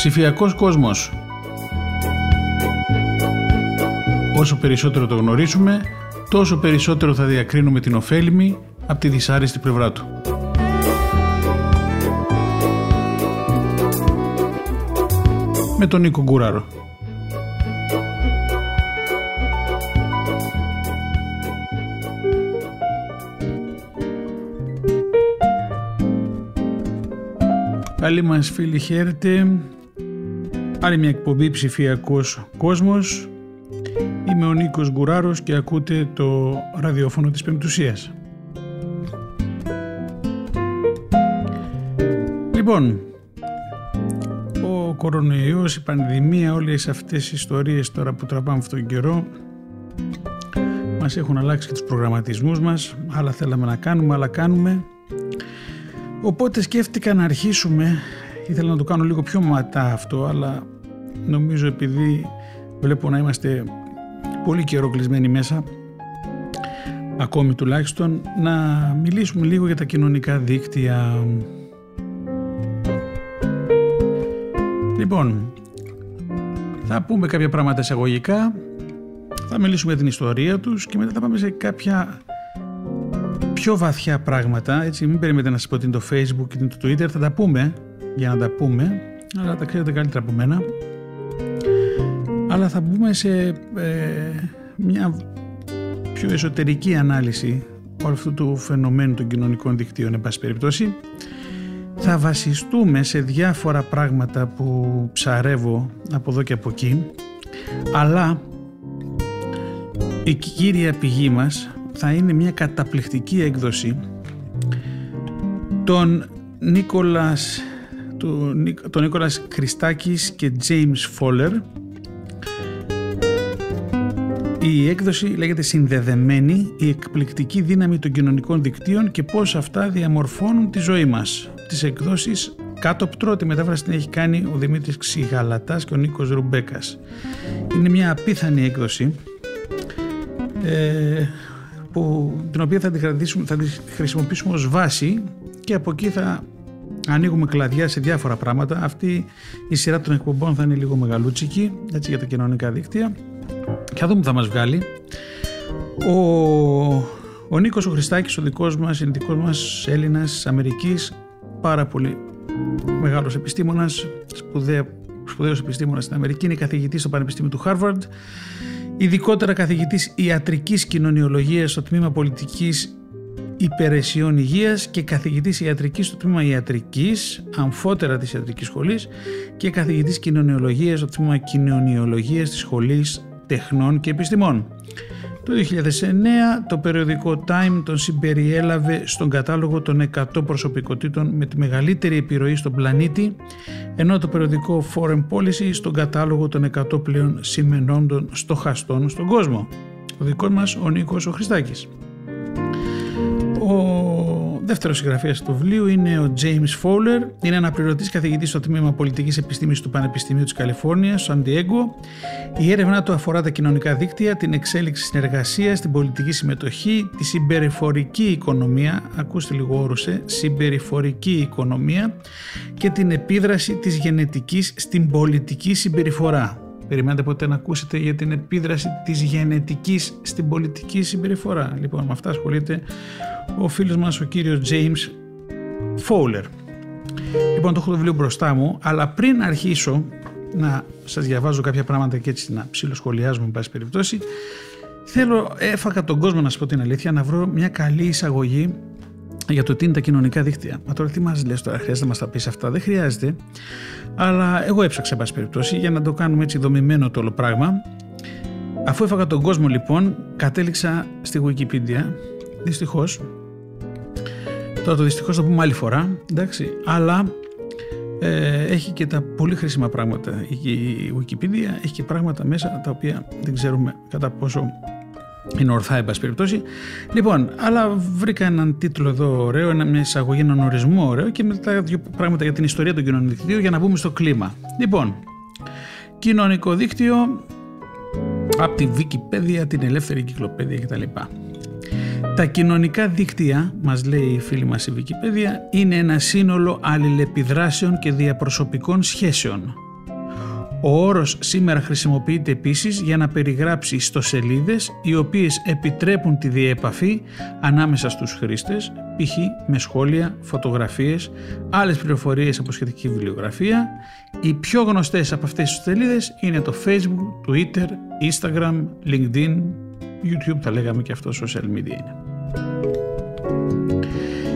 Ψηφιακός κόσμος. Όσο περισσότερο το γνωρίζουμε, τόσο περισσότερο θα διακρίνουμε την ωφέλιμη από τη δυσάρεστη πλευρά του. Με τον Νίκο Γκουράρο. Καλή μας φίλοι χαίρετε. Άλλη μια εκπομπή ψηφιακός κόσμος. Είμαι ο Νίκος Γκουράρος και ακούτε το ραδιόφωνο της Πεμπτουσίας. Λοιπόν, ο κορονοϊός, η πανδημία, όλες αυτές οι ιστορίες τώρα που τραβάμε αυτόν τον καιρό μας έχουν αλλάξει και τους προγραμματισμούς μας. Άλλα θέλαμε να κάνουμε, άλλα κάνουμε. Οπότε σκέφτηκα να αρχίσουμε, ήθελα να το κάνω λίγο πιο ματά αυτό, αλλά νομίζω επειδή βλέπω να είμαστε πολύ καιρό κλεισμένοι μέσα, ακόμη τουλάχιστον, να μιλήσουμε λίγο για τα κοινωνικά δίκτυα. Λοιπόν, θα πούμε κάποια πράγματα εισαγωγικά, θα μιλήσουμε για την ιστορία τους και μετά θα πάμε σε κάποια πιο βαθιά πράγματα, έτσι μην περιμένετε να σας πω ότι είναι το facebook και το twitter, θα τα πούμε για να τα πούμε, αλλά τα ξέρετε καλύτερα από μένα. Αλλά θα μπούμε σε ε, μια πιο εσωτερική ανάλυση όλου αυτού του φαινομένου των κοινωνικών δικτύων, εν πάση περιπτώσει. Θα βασιστούμε σε διάφορα πράγματα που ψαρεύω από εδώ και από εκεί, αλλά η κύρια πηγή μας θα είναι μια καταπληκτική έκδοση των Νίκολας του, τον Νίκολας Χριστάκης και James Φόλερ η έκδοση λέγεται «Συνδεδεμένη, η εκπληκτική δύναμη των κοινωνικών δικτύων και πώς αυτά διαμορφώνουν τη ζωή μας». Τις εκδόσεις κάτω πτρό, τη μετάφραση την έχει κάνει ο Δημήτρης Ξηγαλατάς και ο Νίκος Ρουμπέκας. Είναι μια απίθανη έκδοση ε, που, την οποία θα τη, θα τη χρησιμοποιήσουμε ως βάση και από εκεί θα ανοίγουμε κλαδιά σε διάφορα πράγματα. Αυτή η σειρά των εκπομπών θα είναι λίγο μεγαλούτσικη έτσι, για τα κοινωνικά δίκτυα και θα δούμε θα μας βγάλει. Ο, ο Νίκος ο Χριστάκης, ο δικός μας, είναι δικός μας Έλληνας Αμερικής, πάρα πολύ μεγάλος επιστήμονας, σπουδαίο, σπουδαίος επιστήμονας στην Αμερική, είναι καθηγητής στο Πανεπιστήμιο του Χάρβαρντ ειδικότερα καθηγητής ιατρικής κοινωνιολογίας στο τμήμα πολιτικής υπηρεσιών υγείας και καθηγητής ιατρικής στο τμήμα ιατρικής, αμφότερα της ιατρικής σχολής και καθηγητής κοινωνιολογίας στο τμήμα κοινωνιολογίας της σχολής τεχνών και επιστημών. Το 2009 το περιοδικό Time τον συμπεριέλαβε στον κατάλογο των 100 προσωπικότητων με τη μεγαλύτερη επιρροή στον πλανήτη, ενώ το περιοδικό Foreign Policy στον κατάλογο των 100 πλέον σημενόντων στοχαστών στον κόσμο. Ο δικός μας ο Νίκος ο Χριστάκης. Ο δεύτερος συγγραφέας του βιβλίου είναι ο James Fowler. Είναι αναπληρωτής καθηγητής στο τμήμα Πολιτικής Επιστήμης του Πανεπιστημίου της Καλιφόρνιας, στο Αντιέγκο. Η έρευνά του αφορά τα κοινωνικά δίκτυα, την εξέλιξη συνεργασίας, την πολιτική συμμετοχή, τη συμπεριφορική οικονομία. Ακούστε λίγο όρουσε, συμπεριφορική οικονομία και την επίδραση της γενετικής στην πολιτική συμπεριφορά. Περιμένετε ποτέ να ακούσετε για την επίδραση της γενετικής στην πολιτική συμπεριφορά. Λοιπόν, με αυτά ασχολείται ο φίλος μας ο κύριος James Fowler. Λοιπόν, το έχω το βιβλίο μπροστά μου, αλλά πριν αρχίσω να σας διαβάζω κάποια πράγματα και έτσι να ψηλοσχολιάζουμε, με πάση περιπτώσει, θέλω, έφαγα τον κόσμο να σας πω την αλήθεια, να βρω μια καλή εισαγωγή για το τι είναι τα κοινωνικά δίκτυα. Μα τώρα τι μας λες τώρα, χρειάζεται να μας τα πεις αυτά. Δεν χρειάζεται. Αλλά εγώ έψαξα, εν πάση περιπτώσει, για να το κάνουμε έτσι δομημένο το όλο πράγμα. Αφού έφαγα τον κόσμο λοιπόν, κατέληξα στη Wikipedia, δυστυχώς. Τώρα το δυστυχώς το πούμε άλλη φορά, εντάξει, αλλά ε, έχει και τα πολύ χρήσιμα πράγματα. Η Wikipedia έχει και πράγματα μέσα τα οποία δεν ξέρουμε κατά πόσο είναι ορθά, εν πάση περιπτώσει. Λοιπόν, αλλά βρήκα έναν τίτλο εδώ ωραίο, μια εισαγωγή, έναν ορισμό ωραίο και μετά δύο πράγματα για την ιστορία των κοινωνικών δικτύων για να μπούμε στο κλίμα. Λοιπόν, κοινωνικό δίκτυο από τη Wikipedia, την ελεύθερη κυκλοπαίδεια κτλ. Τα κοινωνικά δίκτυα, μας λέει η φίλη μας η Wikipedia, είναι ένα σύνολο αλληλεπιδράσεων και διαπροσωπικών σχέσεων Ο όρος σήμερα χρησιμοποιείται επίσης για να περιγράψει ιστοσελίδες οι οποίες επιτρέπουν τη διεπαφή ανάμεσα στους χρήστες, π.χ. με σχόλια, φωτογραφίες, άλλες πληροφορίες από σχετική βιβλιογραφία. Οι πιο γνωστές από αυτές τις σελίδες είναι το Facebook, Twitter, Instagram, LinkedIn, YouTube θα λέγαμε και αυτό social media είναι.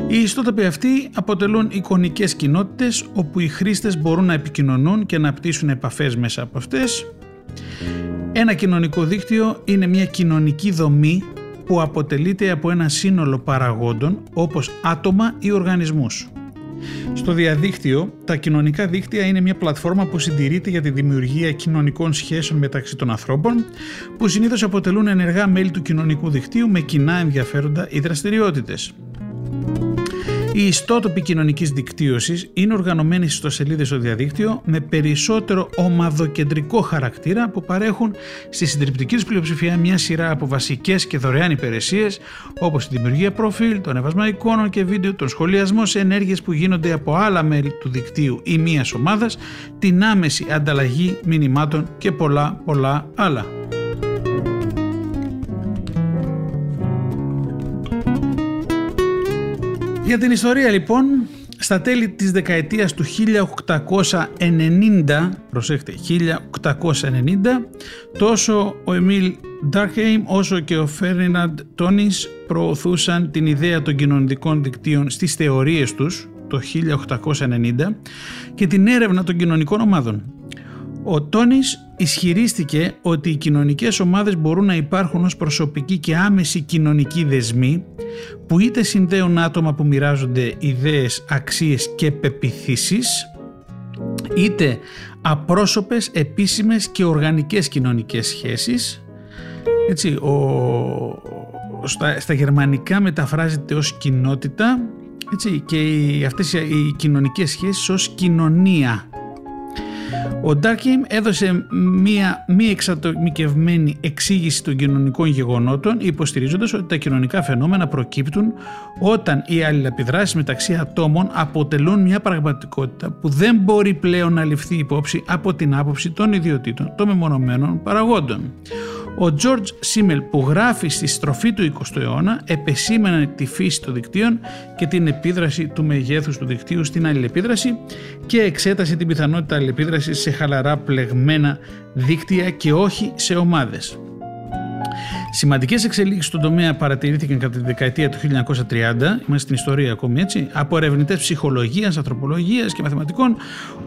Οι ιστότοποι αυτοί αποτελούν εικονικές κοινότητες όπου οι χρήστες μπορούν να επικοινωνούν και να πτήσουν επαφές μέσα από αυτές. Ένα κοινωνικό δίκτυο είναι μια κοινωνική δομή που αποτελείται από ένα σύνολο παραγόντων όπως άτομα ή οργανισμούς. Στο διαδίκτυο, τα κοινωνικά δίκτυα είναι μια πλατφόρμα που συντηρείται για τη δημιουργία κοινωνικών σχέσεων μεταξύ των ανθρώπων, που συνήθως αποτελούν ενεργά μέλη του κοινωνικού δικτύου με κοινά ενδιαφέροντα ή δραστηριότητες. Οι ιστότοποι κοινωνικής δικτύωσης είναι οργανωμένοι στο σελίδες στο διαδίκτυο με περισσότερο ομαδοκεντρικό χαρακτήρα που παρέχουν στη συντριπτική τους πλειοψηφία μια σειρά από βασικές και δωρεάν υπηρεσίες όπως η δημιουργία προφίλ, το ανεβασμα εικόνων και βίντεο, τον σχολιασμό σε ενέργειες που γίνονται από άλλα μέλη του δικτύου ή μιας ομάδας, την άμεση ανταλλαγή μηνυμάτων και πολλά πολλά άλλα. Για την ιστορία λοιπόν, στα τέλη της δεκαετίας του 1890, προσέχτε, 1890, τόσο ο Εμίλ Ντάρχεϊμ όσο και ο Φέρνιναντ Τόνις προωθούσαν την ιδέα των κοινωνικών δικτύων στις θεωρίες τους το 1890 και την έρευνα των κοινωνικών ομάδων. Ο Τόνις ισχυρίστηκε ότι οι κοινωνικές ομάδες μπορούν να υπάρχουν ως προσωπικοί και άμεση κοινωνικοί δεσμοί που είτε συνδέουν άτομα που μοιράζονται ιδέες, αξίες και πεπιθήσεις είτε απρόσωπες, επίσημες και οργανικές κοινωνικές σχέσεις. Έτσι, ο, στα, στα γερμανικά μεταφράζεται ως κοινότητα έτσι, και οι, αυτές οι κοινωνικές σχέσεις ως κοινωνία ο Ντάρκιμ έδωσε μία μη εξατομικευμένη εξήγηση των κοινωνικών γεγονότων υποστηρίζοντας ότι τα κοινωνικά φαινόμενα προκύπτουν όταν οι αλληλεπιδράσεις μεταξύ ατόμων αποτελούν μια πραγματικότητα που δεν μπορεί πλέον να ληφθεί υπόψη από την άποψη των ιδιωτήτων των μεμονωμένων παραγόντων. Ο George Σίμελ που γράφει στη στροφή του 20ου αιώνα επεσήμανε τη φύση των δικτύων και την επίδραση του μεγέθους του δικτύου στην αλληλεπίδραση και εξέτασε την πιθανότητα αλληλεπίδρασης σε χαλαρά πλεγμένα δίκτυα και όχι σε ομάδες. Σημαντικές εξελίξεις στον τομέα παρατηρήθηκαν κατά τη δεκαετία του 1930, είμαστε στην ιστορία ακόμη έτσι, από ερευνητές ψυχολογίας, ανθρωπολογίας και μαθηματικών,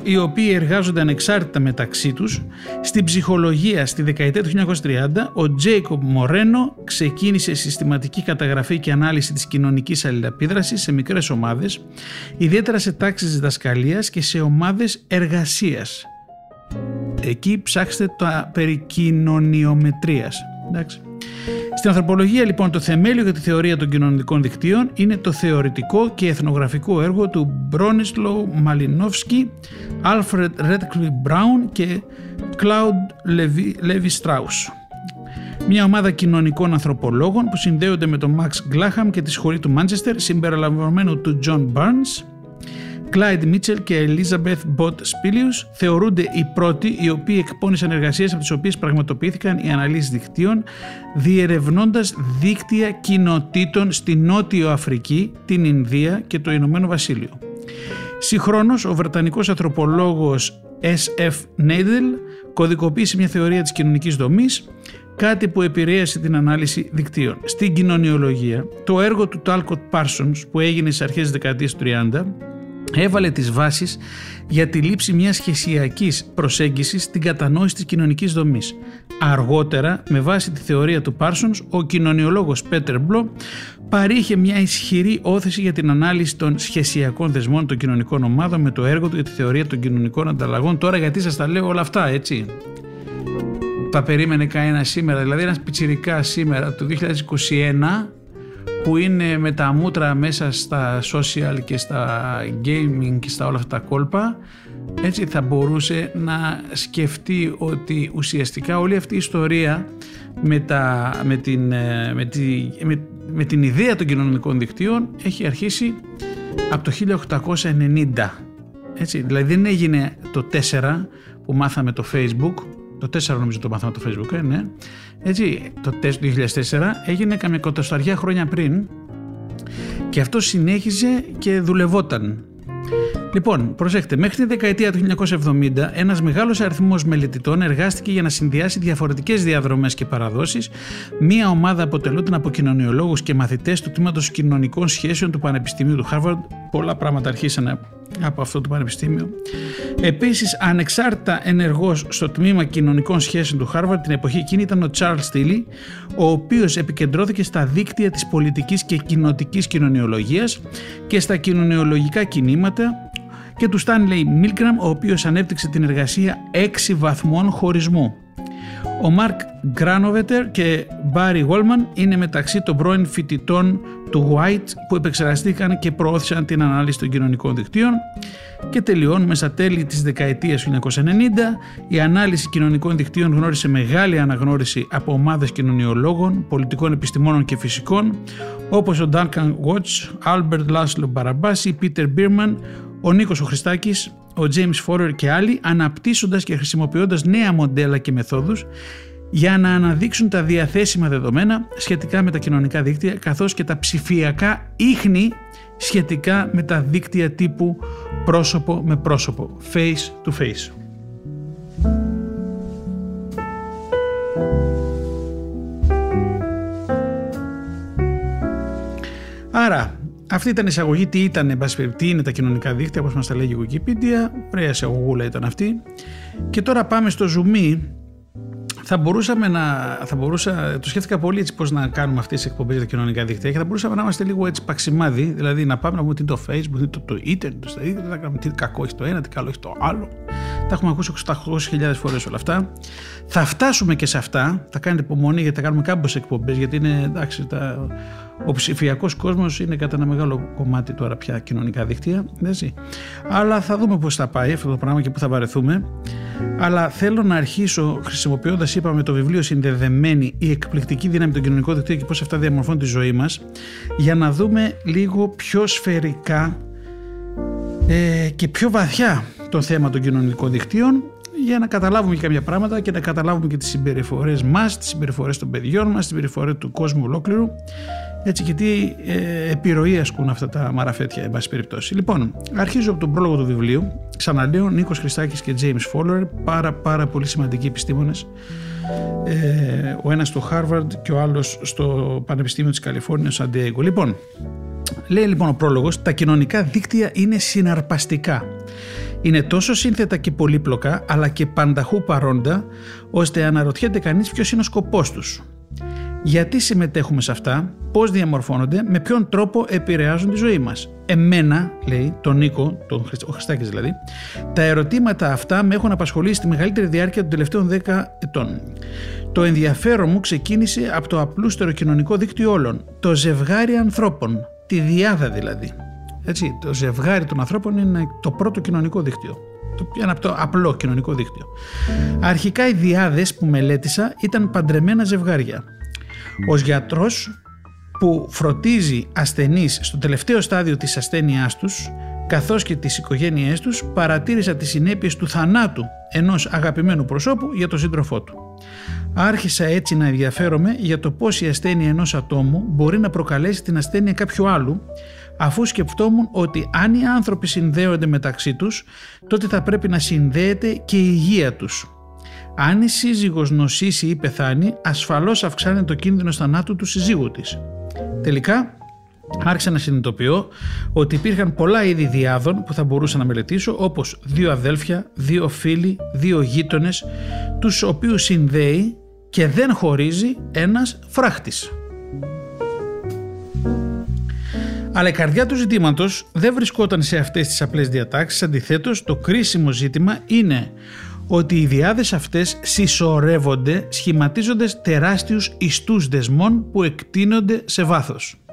οι οποίοι εργάζονται ανεξάρτητα μεταξύ τους. Στην ψυχολογία, στη δεκαετία του 1930, ο Τζέικοπ Μορένο ξεκίνησε συστηματική καταγραφή και ανάλυση της κοινωνικής αλληλεπίδρασης σε μικρές ομάδες, ιδιαίτερα σε τάξεις διδασκαλίας και σε ομάδες εργασίας. Εκεί ψάξτε τα περί κοινωνιομετρίας. Εντάξει. Στην ανθρωπολογία λοιπόν το θεμέλιο για τη θεωρία των κοινωνικών δικτύων είναι το θεωρητικό και εθνογραφικό έργο του Μπρόνισλο Μαλινόφσκι, Alfred Redcliffe Brown και Cloud Levi Strauss. Μια ομάδα κοινωνικών ανθρωπολόγων που συνδέονται με τον Max Glaham και τη σχολή του Μάντσεστερ συμπεριλαμβανομένου του John Barnes Κλάιντ Μίτσελ και Elizabeth Μποτ Σπίλιους θεωρούνται οι πρώτοι οι οποίοι εκπώνησαν εργασίες από τις οποίες πραγματοποιήθηκαν οι αναλύσεις δικτύων διερευνώντας δίκτυα κοινοτήτων στη Νότιο Αφρική, την Ινδία και το Ηνωμένο Βασίλειο. Συγχρόνως, ο Βρετανικός ανθρωπολόγος S.F. Neidel κωδικοποίησε μια θεωρία της κοινωνικής δομής, κάτι που επηρέασε την ανάλυση δικτύων. Στην κοινωνιολογία, το έργο του Talcott Parsons που έγινε στις αρχές της δεκαετίας του 30 έβαλε τις βάσεις για τη λήψη μιας σχεσιακής προσέγγισης στην κατανόηση της κοινωνικής δομής. Αργότερα, με βάση τη θεωρία του Πάρσονς, ο κοινωνιολόγος Πέτερ Μπλο παρήχε μια ισχυρή όθεση για την ανάλυση των σχεσιακών δεσμών των κοινωνικών ομάδων με το έργο του για τη θεωρία των κοινωνικών ανταλλαγών. Τώρα γιατί σας τα λέω όλα αυτά, έτσι. Τα περίμενε κανένα σήμερα, δηλαδή ένας πιτσιρικάς σήμερα το 2021 που είναι με τα μούτρα μέσα στα social και στα gaming και στα όλα αυτά τα κόλπα έτσι θα μπορούσε να σκεφτεί ότι ουσιαστικά όλη αυτή η ιστορία με, τα, με, την, ε, με, τη, με, με την ιδέα των κοινωνικών δικτύων έχει αρχίσει από το 1890 έτσι, δηλαδή δεν έγινε το 4 που μάθαμε το Facebook, το 4 νομίζω το μάθαμε το Facebook, ε, ναι. Έτσι, το 2004 έγινε καμιά κοντοσταριά χρόνια πριν και αυτό συνέχιζε και δουλευόταν. Λοιπόν, προσέξτε, μέχρι τη δεκαετία του 1970 ένας μεγάλος αριθμός μελετητών εργάστηκε για να συνδυάσει διαφορετικές διαδρομές και παραδόσεις. Μία ομάδα αποτελούνταν από κοινωνιολόγους και μαθητές του τμήματος κοινωνικών σχέσεων του Πανεπιστημίου του Χάρβαρντ. Πολλά πράγματα αρχίσανε από αυτό το πανεπιστήμιο. Επίσης, ανεξάρτητα ενεργός στο τμήμα κοινωνικών σχέσεων του Χάρβαρντ την εποχή εκείνη ήταν ο Charles Στίλι, ο οποίος επικεντρώθηκε στα δίκτυα της πολιτικής και κοινοτικής κοινωνιολογίας και στα κοινωνιολογικά κινήματα και του Stanley Milgram, ο οποίος ανέπτυξε την εργασία 6 βαθμών χωρισμού. Ο Μάρκ Γκράνοβετερ και Μπάρι Γόλμαν είναι μεταξύ των πρώην φοιτητών του White που επεξεργαστήκαν και προώθησαν την ανάλυση των κοινωνικών δικτύων και τελειώνουμε στα τέλη της δεκαετίας του 1990 η ανάλυση κοινωνικών δικτύων γνώρισε μεγάλη αναγνώριση από ομάδες κοινωνιολόγων, πολιτικών επιστημόνων και φυσικών όπως ο Duncan Watts, Albert Laszlo Barabasi, Peter Bierman, ο Νίκος ο Χριστάκης, ο James Forer και άλλοι αναπτύσσοντας και χρησιμοποιώντας νέα μοντέλα και μεθόδους για να αναδείξουν τα διαθέσιμα δεδομένα σχετικά με τα κοινωνικά δίκτυα καθώς και τα ψηφιακά ίχνη σχετικά με τα δίκτυα τύπου πρόσωπο με πρόσωπο, face to face. Άρα, αυτή ήταν η εισαγωγή. Τι ήταν, τι είναι τα κοινωνικά δίκτυα, όπως μας τα λέγει η Wikipedia. Ωραία εισαγωγούλα ήταν αυτή. Και τώρα πάμε στο zoom. Θα μπορούσαμε να. Θα μπορούσα, το σκέφτηκα πολύ έτσι πώς να κάνουμε αυτές τις εκπομπές για τα κοινωνικά δίκτυα και θα μπορούσαμε να είμαστε λίγο έτσι παξιμάδι. Δηλαδή να πάμε να πούμε τι είναι το Facebook, τι είναι το Twitter, το Twitter, να κάνουμε τι κακό έχει το ένα, τι καλό έχει το άλλο. Τα έχουμε ακούσει 800.000 φορές όλα αυτά. Θα φτάσουμε και σε αυτά. Θα κάνετε υπομονή γιατί θα κάνουμε κάποιε εκπομπές γιατί είναι εντάξει. Τα, ο ψηφιακός κόσμος είναι κατά ένα μεγάλο κομμάτι τώρα πια κοινωνικά δίκτυα. Έτσι. Αλλά θα δούμε πώς θα πάει αυτό το πράγμα και πού θα βαρεθούμε. Αλλά θέλω να αρχίσω χρησιμοποιώντας, είπαμε, το βιβλίο Συνδεδεμένη, η εκπληκτική δύναμη των κοινωνικών δικτύων και πώς αυτά διαμορφώνουν τη ζωή μας, για να δούμε λίγο πιο σφαιρικά ε, και πιο βαθιά το θέμα των κοινωνικών δικτύων για να καταλάβουμε και κάποια πράγματα και να καταλάβουμε και τις συμπεριφορές μας, τις συμπεριφορές των παιδιών μας, τις συμπεριφορές του κόσμου ολόκληρου έτσι και τι ε, επιρροή ασκούν αυτά τα μαραφέτια εν πάση περιπτώσει. Λοιπόν, αρχίζω από τον πρόλογο του βιβλίου. Ξαναλέω, Νίκος Χριστάκης και James Fowler, πάρα πάρα πολύ σημαντικοί επιστήμονες. Ε, ο ένας στο Harvard και ο άλλος στο Πανεπιστήμιο της Καλιφόρνιας, Σαν Diego. Λοιπόν, λέει λοιπόν ο πρόλογος, τα κοινωνικά δίκτυα είναι συναρπαστικά. Είναι τόσο σύνθετα και πολύπλοκα, αλλά και πανταχού παρόντα, ώστε αναρωτιέται κανείς ποιος είναι ο σκοπός τους γιατί συμμετέχουμε σε αυτά, πώς διαμορφώνονται, με ποιον τρόπο επηρεάζουν τη ζωή μας. Εμένα, λέει, τον Νίκο, τον ο Χριστάκης δηλαδή, τα ερωτήματα αυτά με έχουν απασχολήσει τη μεγαλύτερη διάρκεια των τελευταίων 10 ετών. Το ενδιαφέρον μου ξεκίνησε από το απλούστερο κοινωνικό δίκτυο όλων, το ζευγάρι ανθρώπων, τη διάδα δηλαδή. Έτσι, το ζευγάρι των ανθρώπων είναι το πρώτο κοινωνικό δίκτυο. Ένα από το απλό κοινωνικό δίκτυο. Αρχικά οι διάδες που μελέτησα ήταν παντρεμένα ζευγάρια ως γιατρός που φροντίζει ασθενείς στο τελευταίο στάδιο της ασθένειάς τους καθώς και τις οικογένειές τους παρατήρησα τις συνέπειες του θανάτου ενός αγαπημένου προσώπου για τον σύντροφό του. Άρχισα έτσι να ενδιαφέρομαι για το πώς η ασθένεια ενός ατόμου μπορεί να προκαλέσει την ασθένεια κάποιου άλλου αφού σκεφτόμουν ότι αν οι άνθρωποι συνδέονται μεταξύ τους τότε θα πρέπει να συνδέεται και η υγεία τους αν η σύζυγος νοσήσει ή πεθάνει, ασφαλώς αυξάνει το κίνδυνο θανάτου του συζύγου της. Τελικά, άρχισα να συνειδητοποιώ ότι υπήρχαν πολλά είδη διάδων που θα μπορούσα να μελετήσω, όπως δύο αδέλφια, δύο φίλοι, δύο γείτονες, τους οποίους συνδέει και δεν χωρίζει ένας φράχτης. Αλλά η καρδιά του ζητήματος δεν βρισκόταν σε αυτές τις απλές διατάξεις, αντιθέτως το κρίσιμο ζήτημα είναι ότι οι διάδες αυτές συσσωρεύονται σχηματίζοντας τεράστιους ιστούς δεσμών που εκτείνονται σε βάθος.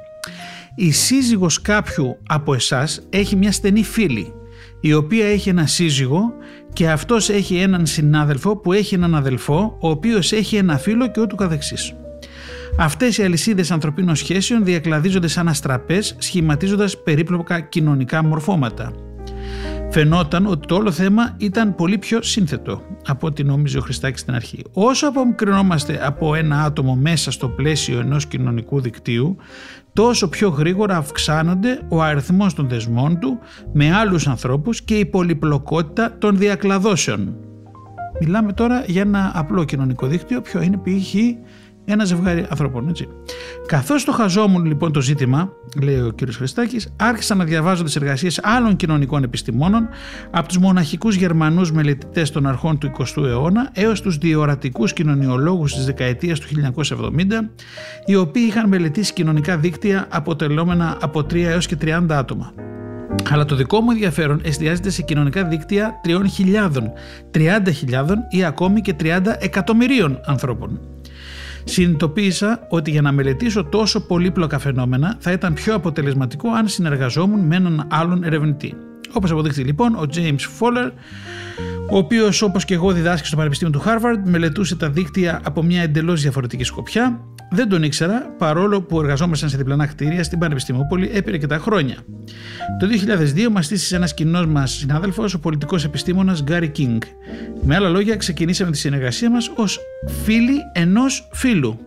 Η σύζυγος κάποιου από εσάς έχει μια στενή φίλη η οποία έχει ένα σύζυγο και αυτός έχει έναν συνάδελφο που έχει έναν αδελφό ο οποίος έχει ένα φίλο και ούτω καθεξής. Αυτές οι αλυσίδες ανθρωπίνων σχέσεων διακλαδίζονται σαν αστραπές σχηματίζοντας περίπλοκα κοινωνικά μορφώματα. Φαινόταν ότι το όλο θέμα ήταν πολύ πιο σύνθετο από ό,τι νόμιζε ο Χριστάκης στην αρχή. Όσο απομακρυνόμαστε από ένα άτομο μέσα στο πλαίσιο ενός κοινωνικού δικτύου, τόσο πιο γρήγορα αυξάνονται ο αριθμός των δεσμών του με άλλους ανθρώπους και η πολυπλοκότητα των διακλαδώσεων. Μιλάμε τώρα για ένα απλό κοινωνικό δίκτυο, ποιο είναι π.χ ένα ζευγάρι ανθρώπων. Έτσι. Καθώς το χαζόμουν λοιπόν το ζήτημα, λέει ο κ. Χριστάκης, άρχισα να διαβάζω τις εργασίες άλλων κοινωνικών επιστημόνων, από τους μοναχικούς Γερμανούς μελετητές των αρχών του 20ου αιώνα έως τους διορατικούς κοινωνιολόγους της δεκαετίας του 1970, οι οποίοι είχαν μελετήσει κοινωνικά δίκτυα αποτελόμενα από 3 έως και 30 άτομα. Αλλά το δικό μου ενδιαφέρον εστιάζεται σε κοινωνικά δίκτυα 3.000, 30.000 ή ακόμη και 30 εκατομμυρίων ανθρώπων συνειδητοποίησα ότι για να μελετήσω τόσο πολύπλοκα φαινόμενα θα ήταν πιο αποτελεσματικό αν συνεργαζόμουν με έναν άλλον ερευνητή. Όπως αποδείχθηκε λοιπόν, ο James Fowler, ο οποίος όπως και εγώ διδάσκει στο Πανεπιστήμιο του Harvard, μελετούσε τα δίκτυα από μια εντελώς διαφορετική σκοπιά δεν τον ήξερα παρόλο που εργαζόμασταν σε διπλανά κτίρια στην Πανεπιστημιούπολη έπαιρε και τα χρόνια. Το 2002 μας στήσει ένας κοινός μας συνάδελφος, ο πολιτικός επιστήμονας Γκάρι Κίνγκ. Με άλλα λόγια, ξεκινήσαμε τη συνεργασία μας ως φίλοι ενός φίλου.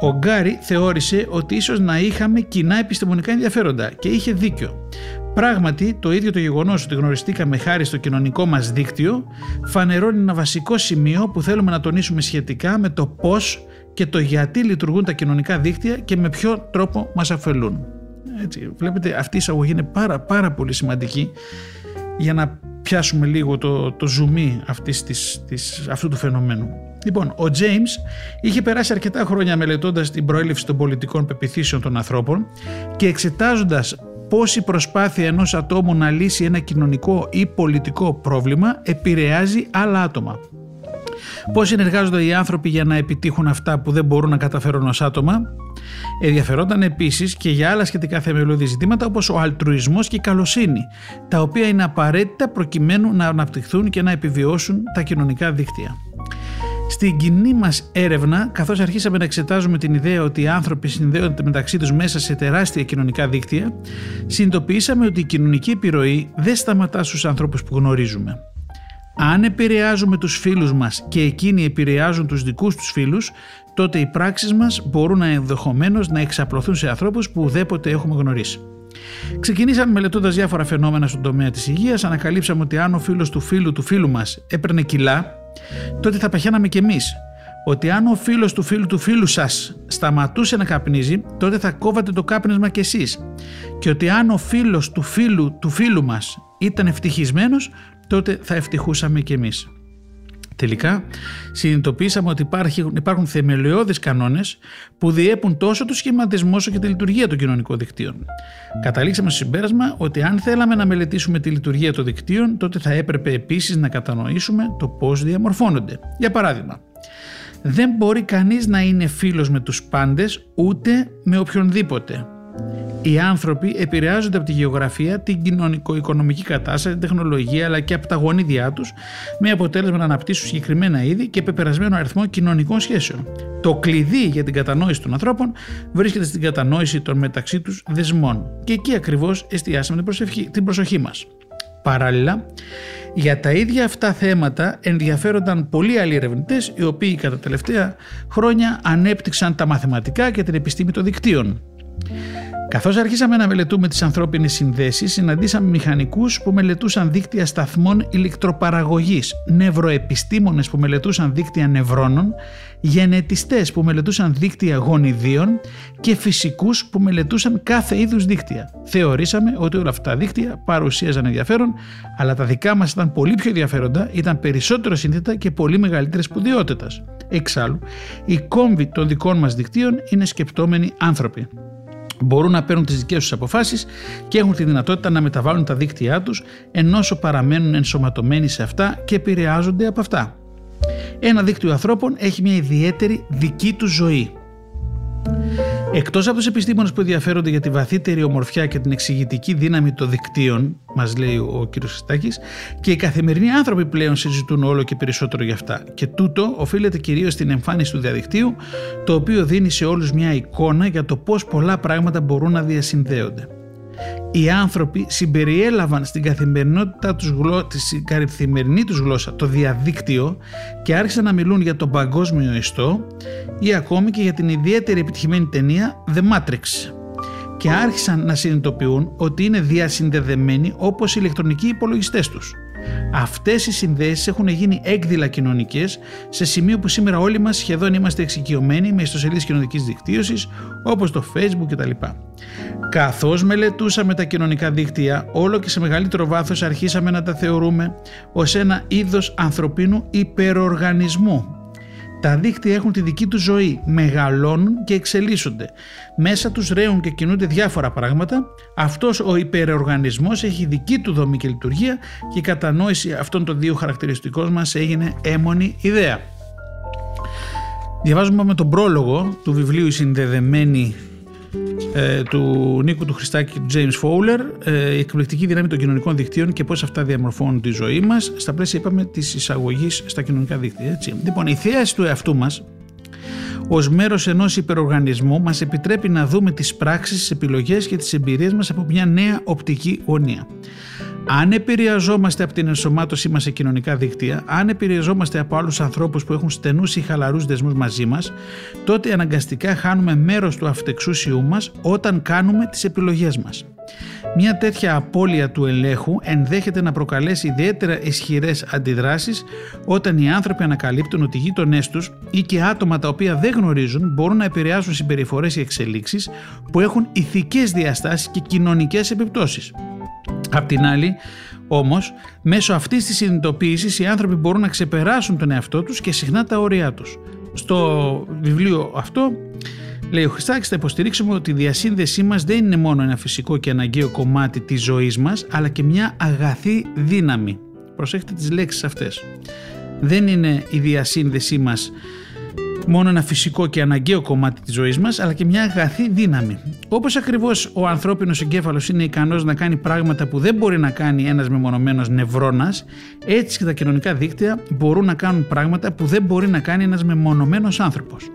Ο Γκάρι θεώρησε ότι ίσως να είχαμε κοινά επιστημονικά ενδιαφέροντα και είχε δίκιο. Πράγματι, το ίδιο το γεγονός ότι γνωριστήκαμε χάρη στο κοινωνικό μας δίκτυο φανερώνει ένα βασικό σημείο που θέλουμε να τονίσουμε σχετικά με το πώς και το γιατί λειτουργούν τα κοινωνικά δίκτυα και με ποιο τρόπο μας αφελούν. Έτσι, βλέπετε αυτή η εισαγωγή είναι πάρα πάρα πολύ σημαντική για να πιάσουμε λίγο το, το ζουμί αυτής της, της, αυτού του φαινομένου. Λοιπόν, ο James είχε περάσει αρκετά χρόνια μελετώντας την προέλευση των πολιτικών πεπιθήσεων των ανθρώπων και εξετάζοντας πώς η προσπάθεια ενός ατόμου να λύσει ένα κοινωνικό ή πολιτικό πρόβλημα επηρεάζει άλλα άτομα. Πώς συνεργάζονται οι άνθρωποι για να επιτύχουν αυτά που δεν μπορούν να καταφέρουν ως άτομα; Ενδιαφερόταν επίσης και για άλλα σχετικά θεμελιώδη ζητήματα όπως ο αλτρουισμός και η καλοσύνη, τα οποία είναι απαραίτητα προκειμένου να αναπτυχθούν και να επιβιώσουν τα κοινωνικά δίκτυα. Στην κοινή μας έρευνα, καθώς αρχίσαμε να εξετάζουμε την ιδέα ότι οι άνθρωποι συνδέονται μεταξύ τους μέσα σε τεράστια κοινωνικά δίκτυα, συνειδητοποιήσαμε ότι η κοινωνική επιρροή δεν σταματά στους ανθρώπους που γνωρίζουμε. Αν επηρεάζουμε τους φίλους μας και εκείνοι επηρεάζουν τους δικούς τους φίλους, τότε οι πράξεις μας μπορούν να ενδεχομένως να εξαπλωθούν σε ανθρώπους που ουδέποτε έχουμε γνωρίσει. Ξεκινήσαμε μελετώντας διάφορα φαινόμενα στον τομέα της υγείας. Ανακαλύψαμε ότι αν ο φίλος του φίλου του φίλου μας έπαιρνε κιλά, τότε θα παχαίναμε κι εμείς. Ότι αν ο φίλος του φίλου του φίλου σας σταματούσε να καπνίζει, τότε θα κόβατε το κάπνισμα κι εσείς. Και ότι αν ο φίλος του φίλου του φίλου μας ήταν ευτυχισμένος, τότε θα ευτυχούσαμε κι εμείς. Τελικά, συνειδητοποίησαμε ότι υπάρχουν, υπάρχουν θεμελιώδεις κανόνες που διέπουν τόσο το σχηματισμό όσο και τη λειτουργία των κοινωνικών δικτύων. Καταλήξαμε στο συμπέρασμα ότι αν θέλαμε να μελετήσουμε τη λειτουργία των δικτύων, τότε θα έπρεπε επίσης να κατανοήσουμε το πώς διαμορφώνονται. Για παράδειγμα, δεν μπορεί κανείς να είναι φίλος με τους πάντες ούτε με οποιονδήποτε. Οι άνθρωποι επηρεάζονται από τη γεωγραφία, την κοινωνικο-οικονομική κατάσταση, την τεχνολογία αλλά και από τα γονίδια τους, με αποτέλεσμα να αναπτύσσουν συγκεκριμένα είδη και πεπερασμένο αριθμό κοινωνικών σχέσεων. Το κλειδί για την κατανόηση των ανθρώπων βρίσκεται στην κατανόηση των μεταξύ τους δεσμών. Και εκεί ακριβώς εστιάσαμε την προσοχή μας. Παράλληλα, για τα ίδια αυτά θέματα ενδιαφέρονταν πολλοί άλλοι ερευνητές, οι οποίοι κατά τελευταία χρόνια ανέπτυξαν τα μαθηματικά και την επιστήμη των δικτύων. Καθώς αρχίσαμε να μελετούμε τις ανθρώπινες συνδέσεις, συναντήσαμε μηχανικούς που μελετούσαν δίκτυα σταθμών ηλεκτροπαραγωγής, νευροεπιστήμονες που μελετούσαν δίκτυα νευρώνων, γενετιστές που μελετούσαν δίκτυα γονιδίων και φυσικούς που μελετούσαν κάθε είδους δίκτυα. Θεωρήσαμε ότι όλα αυτά τα δίκτυα παρουσίαζαν ενδιαφέρον, αλλά τα δικά μας ήταν πολύ πιο ενδιαφέροντα, ήταν περισσότερο σύνθετα και πολύ μεγαλύτερης σπουδαιότητας. Εξάλλου, οι κόμβοι των δικών μας δικτύων είναι σκεπτόμενοι άνθρωποι μπορούν να παίρνουν τις δικές τους αποφάσεις και έχουν τη δυνατότητα να μεταβάλουν τα δίκτυά τους ενώ παραμένουν ενσωματωμένοι σε αυτά και επηρεάζονται από αυτά. Ένα δίκτυο ανθρώπων έχει μια ιδιαίτερη δική τους ζωή. Εκτός από τους επιστήμονες που ενδιαφέρονται για τη βαθύτερη ομορφιά και την εξηγητική δύναμη των δικτύων, μας λέει ο κ. Χριστάκης, και οι καθημερινοί άνθρωποι πλέον συζητούν όλο και περισσότερο για αυτά. Και τούτο οφείλεται κυρίως στην εμφάνιση του διαδικτύου, το οποίο δίνει σε όλους μια εικόνα για το πώς πολλά πράγματα μπορούν να διασυνδέονται. Οι άνθρωποι συμπεριέλαβαν στην καθημερινότητα τους γλω... στην καθημερινή τους γλώσσα το διαδίκτυο και άρχισαν να μιλούν για τον παγκόσμιο ιστό ή ακόμη και για την ιδιαίτερη επιτυχημένη ταινία The Matrix και άρχισαν να συνειδητοποιούν ότι είναι διασυνδεδεμένοι όπως οι ηλεκτρονικοί υπολογιστές τους. Αυτές οι συνδέσεις έχουν γίνει έκδηλα κοινωνικές σε σημείο που σήμερα όλοι μας σχεδόν είμαστε εξοικειωμένοι με ιστοσελίδες κοινωνικής δικτύωσης όπως το facebook κτλ. Καθώς μελετούσαμε τα κοινωνικά δίκτυα όλο και σε μεγαλύτερο βάθος αρχίσαμε να τα θεωρούμε ως ένα είδος ανθρωπίνου υπεροργανισμού τα δίκτυα έχουν τη δική τους ζωή, μεγαλώνουν και εξελίσσονται. Μέσα τους ρέουν και κινούνται διάφορα πράγματα. Αυτός ο υπεροργανισμός έχει δική του δομή και λειτουργία και η κατανόηση αυτών των δύο χαρακτηριστικών μας έγινε έμονη ιδέα. Διαβάζουμε με τον πρόλογο του βιβλίου «Η συνδεδεμένη ε, του Νίκου του Χριστάκη του James Fowler, ε, η εκπληκτική δύναμη των κοινωνικών δικτύων και πώς αυτά διαμορφώνουν τη ζωή μας στα πλαίσια είπαμε της εισαγωγής στα κοινωνικά δίκτυα. Έτσι. Λοιπόν, η θέαση του εαυτού μας ως μέρος ενός υπεροργανισμού μας επιτρέπει να δούμε τις πράξεις, τις επιλογές και τις εμπειρίες μας από μια νέα οπτική γωνία. Αν επηρεαζόμαστε από την ενσωμάτωσή μας σε κοινωνικά δίκτυα, αν επηρεαζόμαστε από άλλους ανθρώπους που έχουν στενούς ή χαλαρούς δεσμούς μαζί μας, τότε αναγκαστικά χάνουμε μέρος του αυτεξούσιού μας όταν κάνουμε τις επιλογές μας. Μια τέτοια απώλεια του ελέγχου ενδέχεται να προκαλέσει ιδιαίτερα ισχυρές αντιδράσεις όταν οι άνθρωποι ανακαλύπτουν ότι οι γείτονές τους ή και άτομα τα οποία δεν γνωρίζουν μπορούν να επηρεάσουν συμπεριφορές ή εξελίξεις που έχουν ηθικές διαστάσεις και κοινωνικές επιπτώσεις. Απ' την άλλη, όμως, μέσω αυτής της συνειδητοποίησης οι άνθρωποι μπορούν να ξεπεράσουν τον εαυτό τους και συχνά τα όρια τους. Στο βιβλίο αυτό, λέει ο Χριστάκη, θα υποστηρίξουμε ότι η διασύνδεσή μας δεν είναι μόνο ένα φυσικό και αναγκαίο κομμάτι της ζωής μας, αλλά και μια αγαθή δύναμη. Προσέχετε τις λέξεις αυτές. Δεν είναι η διασύνδεσή μας μόνο ένα φυσικό και αναγκαίο κομμάτι της ζωής μας, αλλά και μια αγαθή δύναμη. Όπως ακριβώς ο ανθρώπινος εγκέφαλος είναι ικανός να κάνει πράγματα που δεν μπορεί να κάνει ένας μεμονωμένος νευρώνας, έτσι και τα κοινωνικά δίκτυα μπορούν να κάνουν πράγματα που δεν μπορεί να κάνει ένας μεμονωμένος άνθρωπος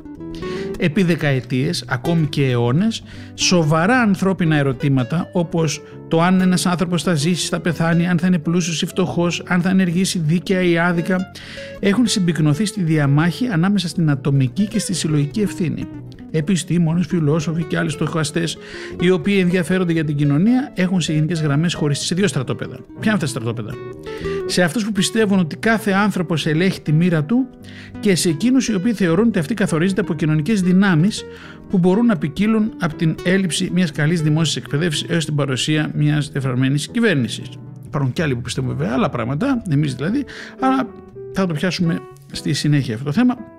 επί δεκαετίες, ακόμη και αιώνες, σοβαρά ανθρώπινα ερωτήματα όπως το αν ένας άνθρωπος θα ζήσει, θα πεθάνει, αν θα είναι πλούσιος ή φτωχός, αν θα ενεργήσει δίκαια ή άδικα, έχουν συμπυκνωθεί στη διαμάχη ανάμεσα στην ατομική και στη συλλογική ευθύνη. Επιστήμονες, φιλόσοφοι και άλλοι στοχαστές οι οποίοι ενδιαφέρονται για την κοινωνία έχουν σε γενικές γραμμές χωριστεί σε δύο στρατόπεδα. Ποια είναι αυτά τα στρατόπεδα, σε αυτούς που πιστεύουν ότι κάθε άνθρωπος ελέγχει τη μοίρα του και σε εκείνους οι οποίοι θεωρούν ότι αυτή καθορίζεται από κοινωνικές δυνάμεις που μπορούν να ποικίλουν από την έλλειψη μιας καλής δημόσιας εκπαίδευσης έως την παρουσία μιας εφαρμένης κυβέρνησης. Υπάρχουν και άλλοι που πιστεύουν βέβαια άλλα πράγματα, εμείς δηλαδή, αλλά θα το πιάσουμε στη συνέχεια αυτό το θέμα.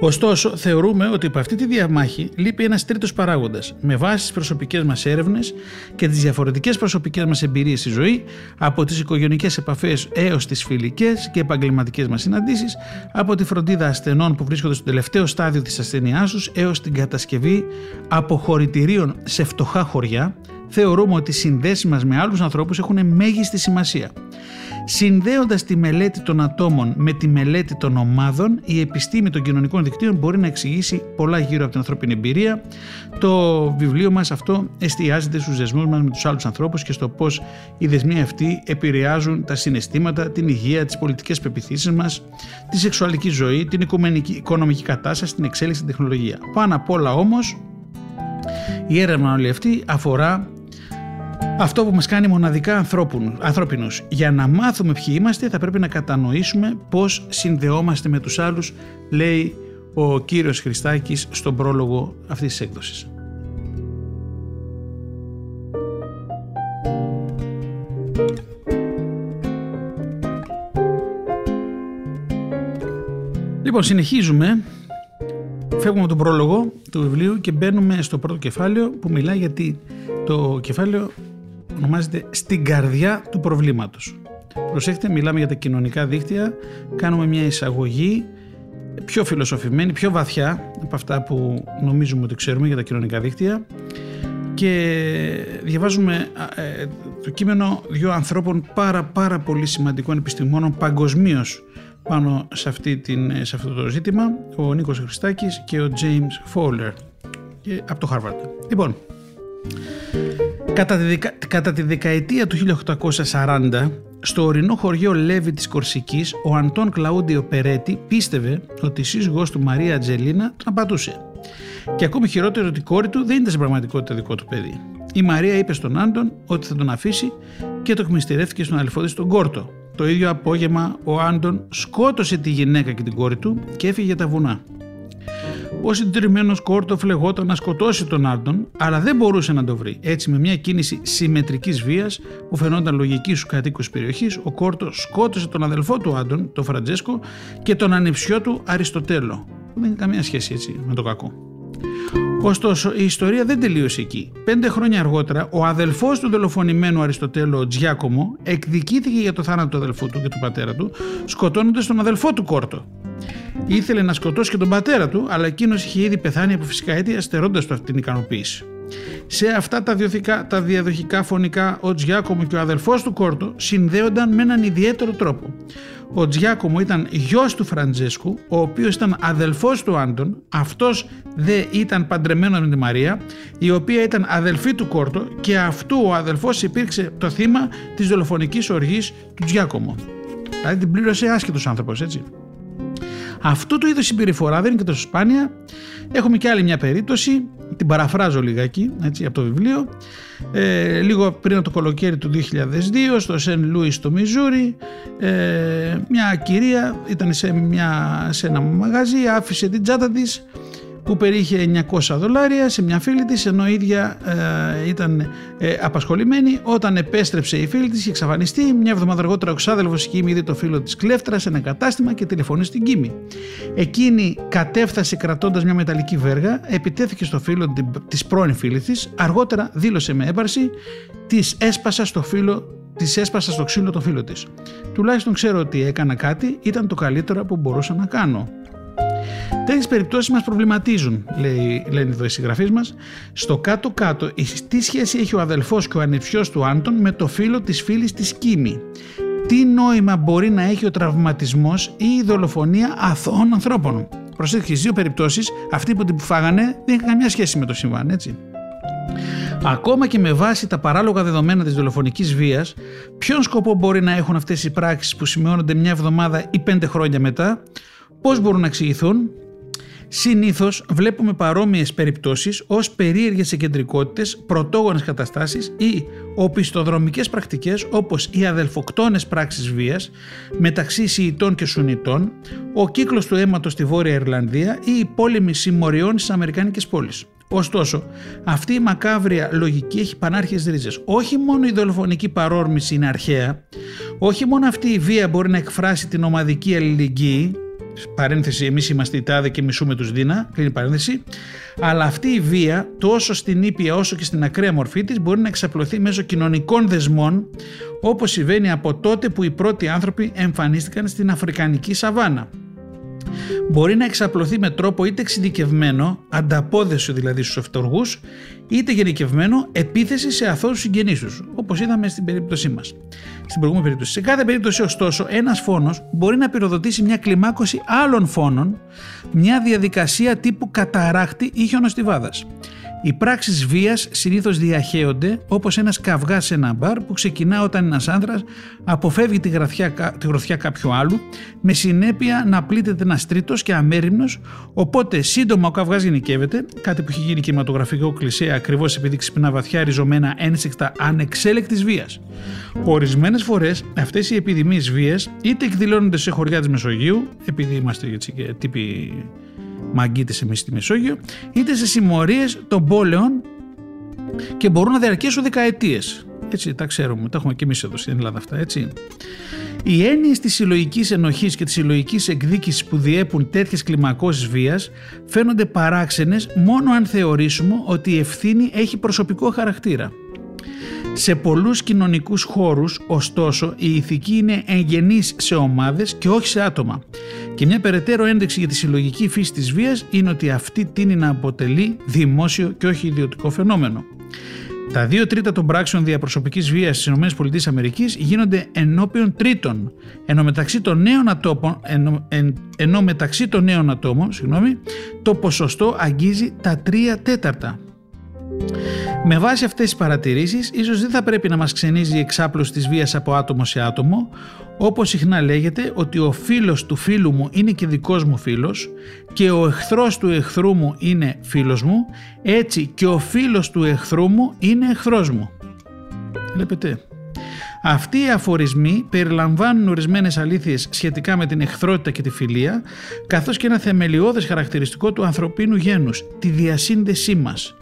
Ωστόσο, θεωρούμε ότι από αυτή τη διαμάχη λείπει ένας τρίτος παράγοντας. Με βάση τις προσωπικές μας έρευνες και τις διαφορετικές προσωπικές μας εμπειρίες στη ζωή, από τις οικογενειακές επαφές έως τις φιλικές και επαγγελματικές μας συναντήσεις, από τη φροντίδα ασθενών που βρίσκονται στο τελευταίο στάδιο της ασθένειάς τους έως την κατασκευή αποχωρητηρίων σε φτωχά χωριά, θεωρούμε ότι οι συνδέσεις μας με άλλους ανθρώπους έχουν μέγιστη σημασία. Συνδέοντας τη μελέτη των ατόμων με τη μελέτη των ομάδων, η επιστήμη των κοινωνικών δικτύων μπορεί να εξηγήσει πολλά γύρω από την ανθρώπινη εμπειρία. Το βιβλίο μας αυτό εστιάζεται στους δεσμούς μας με τους άλλους ανθρώπους και στο πώς οι δεσμοί αυτοί επηρεάζουν τα συναισθήματα, την υγεία, τις πολιτικές πεπιθήσεις μας, τη σεξουαλική ζωή, την οικονομική κατάσταση, την εξέλιξη, την τεχνολογία. Πάνω απ' όλα όμως, η έρευνα όλη αυτή αφορά αυτό που μας κάνει μοναδικά ανθρώπινους. Για να μάθουμε ποιοι είμαστε θα πρέπει να κατανοήσουμε πώς συνδεόμαστε με τους άλλους, λέει ο κύριος Χριστάκης στον πρόλογο αυτής της έκδοσης. Λοιπόν, συνεχίζουμε. Φεύγουμε τον πρόλογο του βιβλίου και μπαίνουμε στο πρώτο κεφάλαιο που μιλάει γιατί το κεφάλαιο ονομάζεται «Στην καρδιά του προβλήματος». Προσέχετε, μιλάμε για τα κοινωνικά δίκτυα, κάνουμε μια εισαγωγή πιο φιλοσοφημένη, πιο βαθιά από αυτά που νομίζουμε ότι ξέρουμε για τα κοινωνικά δίκτυα και διαβάζουμε ε, το κείμενο δύο ανθρώπων πάρα πάρα πολύ σημαντικών επιστημόνων παγκοσμίως πάνω σε, αυτή την, σε αυτό το ζήτημα, ο Νίκος Χριστάκης και ο James Fowler και, από το Harvard. Λοιπόν, Κατά τη, κατά τη δεκαετία του 1840, στο ορεινό χωριό Λέβη της Κορσικής, ο Αντών Κλαούντιο Περέτη πίστευε ότι η σύζυγός του Μαρία Ατζελίνα τον απατούσε. Και ακόμη χειρότερο ότι η κόρη του δεν ήταν στην πραγματικότητα δικό του παιδί. Η Μαρία είπε στον Άντων ότι θα τον αφήσει και το εκμυστηρεύτηκε στον αληθό της τον Κόρτο. Το ίδιο απόγευμα ο Άντων σκότωσε τη γυναίκα και την κόρη του και έφυγε για τα βουνά. Ο συντηρημένο Κόρτο φλεγόταν να σκοτώσει τον Άντων, αλλά δεν μπορούσε να το βρει. Έτσι, με μια κίνηση συμμετρικής βίας που φαινόταν λογική στους κατοίκους περιοχής, ο Κόρτο σκότωσε τον αδελφό του Άντων, τον Φραντζέσκο, και τον ανιψιό του Αριστοτέλο. Δεν έχει καμία σχέση έτσι με το κακό. Ωστόσο, η ιστορία δεν τελείωσε εκεί. Πέντε χρόνια αργότερα, ο αδελφός του δολοφονημένου Αριστοτέλο, Τζιάκομο, εκδικήθηκε για το θάνατο του αδελφού του και του πατέρα του, σκοτώνοντας τον αδελφό του Κόρτο. Ήθελε να σκοτώσει και τον πατέρα του, αλλά εκείνος είχε ήδη πεθάνει από φυσικά αίτια, στερώντας του αυτή την ικανοποίηση. Σε αυτά τα, διωθικά, τα διαδοχικά φωνικά, ο Τζιάκομο και ο αδελφός του Κόρτο συνδέονταν με έναν ιδιαίτερο τρόπο. Ο Τζιάκομο ήταν γιος του Φραντζέσκου, ο οποίος ήταν αδελφός του Άντων, αυτός δε ήταν παντρεμένος με τη Μαρία, η οποία ήταν αδελφή του Κόρτο και αυτού ο αδελφός υπήρξε το θύμα της δολοφονικής οργής του Τζιάκομο. Δηλαδή την πλήρωσε άσχετος άνθρωπος, έτσι. Αυτού του είδους συμπεριφορά δεν είναι και τόσο σπάνια. Έχουμε και άλλη μια περίπτωση, την παραφράζω λιγάκι έτσι, από το βιβλίο. Ε, λίγο πριν από το κολοκαίρι του 2002 στο Σεν Λούις στο Μιζούρι ε, μια κυρία ήταν σε, μια, σε ένα μαγαζί άφησε την τσάντα της που περίχε 900 δολάρια σε μια φίλη της ενώ η ίδια ε, ήταν ε, απασχολημένη όταν επέστρεψε η φίλη της είχε εξαφανιστεί μια εβδομάδα αργότερα ο ξάδελφος Κίμη είδε το φίλο της κλέφτρας σε ένα κατάστημα και τηλεφωνεί στην Κίμη εκείνη κατέφθασε κρατώντας μια μεταλλική βέργα επιτέθηκε στο φίλο της πρώην φίλης της αργότερα δήλωσε με έπαρση της έσπασα στο φίλο Της έσπασα στο ξύλο το φίλο της. Τουλάχιστον ξέρω ότι έκανα κάτι, ήταν το καλύτερο που μπορούσα να κάνω. Τέτοιες περιπτώσεις μας προβληματίζουν, λέει, λένε εδώ οι συγγραφείς μας. Στο κάτω-κάτω, τι σχέση έχει ο αδελφός και ο ανιψιό του Άντων με το φίλο της φίλης της Κίμη; Τι νόημα μπορεί να έχει ο τραυματισμός ή η δολοφονία αθώων ανθρώπων; Προσέξτε, στι δύο περιπτώσεις, αυτοί που την φάγανε δεν είχαν καμία σχέση με το συμβάν, έτσι. Ακόμα και με βάση τα παράλογα δεδομένα της δολοφονικής βίας, ποιον σκοπό μπορεί να έχουν αυτές οι πράξεις που σημειώνονται μια εβδομάδα ή πέντε χρόνια μετά, Πώς μπορούν να εξηγηθούν; Συνήθως βλέπουμε παρόμοιες περιπτώσεις ως περίεργες εκεντρικότητες, πρωτόγονες καταστάσεις ή οπισθοδρομικές πρακτικές όπως οι αδελφοκτόνες πράξεις βίας μεταξύ Σιητών και Σουνιτών, ο κύκλος του αίματος στη Βόρεια Ιρλανδία ή οι πόλεμοι συμμοριών στις Αμερικάνικες πόλεις. Ωστόσο, αυτή η μακάβρια λογική έχει πανάρχιες ρίζες. Όχι μόνο η δολοφονική παρόρμηση είναι αρχαία, όχι μόνο αυτή η βία μπορεί να εκφράσει την ομαδική αλληλεγγύη, παρένθεση εμείς είμαστε οι τάδε και μισούμε τους δίνα, κλείνει παρένθεση, αλλά αυτή η βία τόσο στην ήπια όσο και στην ακραία μορφή της μπορεί να εξαπλωθεί μέσω κοινωνικών δεσμών όπως συμβαίνει από τότε που οι πρώτοι άνθρωποι εμφανίστηκαν στην Αφρικανική Σαβάνα. Μπορεί να εξαπλωθεί με τρόπο είτε εξειδικευμένο, ανταπόδεσο δηλαδή στους αυτοργούς, είτε γενικευμένο επίθεση σε αθώους συγγενείς τους, όπως είδαμε στην περίπτωσή μας. Στην προηγούμενη περίπτωση. Σε κάθε περίπτωση ωστόσο ένας φόνος μπορεί να πυροδοτήσει μια κλιμάκωση άλλων φόνων, μια διαδικασία τύπου καταράκτη ή χιονοστιβάδας. Οι πράξεις βίας συνήθως διαχέονται όπως ένας καυγάς σε ένα μπαρ που ξεκινά όταν ένας άνδρας αποφεύγει τη, γραφιά, τη γροθιά κάποιου άλλου, με συνέπεια να πλήττεται ένας τρίτος και αμέριμνος, οπότε σύντομα ο καυγάς γενικεύεται, κάτι που έχει γίνει κινηματογραφικό κλισέ ακριβώς επειδή ξυπνά βαθιά ριζωμένα ένσεκτα ανεξέλεκτης βίας. Ορισμένες φορές αυτές οι επιδημίες βίας είτε εκδηλώνονται σε χωριά της Μεσογείου, επειδή είμαστε έτσι και τύποι μαγκίτες εμείς στη Μεσόγειο, είτε σε συμμορίες των πόλεων και μπορούν να διαρκέσουν δεκαετίες. Έτσι, τα ξέρουμε, τα έχουμε και εμείς εδώ στην Ελλάδα αυτά, έτσι. Οι έννοιες της συλλογικής ενοχής και της συλλογικής εκδίκησης που διέπουν τέτοιες κλιμακώσεις βίας φαίνονται παράξενες μόνο αν θεωρήσουμε ότι η ευθύνη έχει προσωπικό χαρακτήρα. Σε πολλούς κοινωνικούς χώρους, ωστόσο, η ηθική είναι εγγενής σε ομάδες και όχι σε άτομα. Και μια περαιτέρω ένδειξη για τη συλλογική φύση της βίας είναι ότι αυτή τίνει να αποτελεί δημόσιο και όχι ιδιωτικό φαινόμενο. Τα δύο τρίτα των πράξεων διαπροσωπικής βίας στις ΗΠΑ γίνονται ενώπιον τρίτων, ενώ μεταξύ των νέων ατόμων, ενώ, ενώ μεταξύ των νέων ατόμων συγγνώμη, το ποσοστό αγγίζει τα τρία τέταρτα. Με βάση αυτές τις παρατηρήσεις, ίσως δεν θα πρέπει να μας ξενίζει η εξάπλωση της βίας από άτομο σε άτομο, όπως συχνά λέγεται ότι ο φίλος του φίλου μου είναι και δικός μου φίλος και ο εχθρός του εχθρού μου είναι φίλος μου, έτσι και ο φίλος του εχθρού μου είναι εχθρός μου. Βλέπετε. Αυτοί οι αφορισμοί περιλαμβάνουν ορισμένες αλήθειες σχετικά με την εχθρότητα και τη φιλία, καθώς και ένα θεμελιώδες χαρακτηριστικό του ανθρωπίνου γένους, τη διασύνδεσή μας.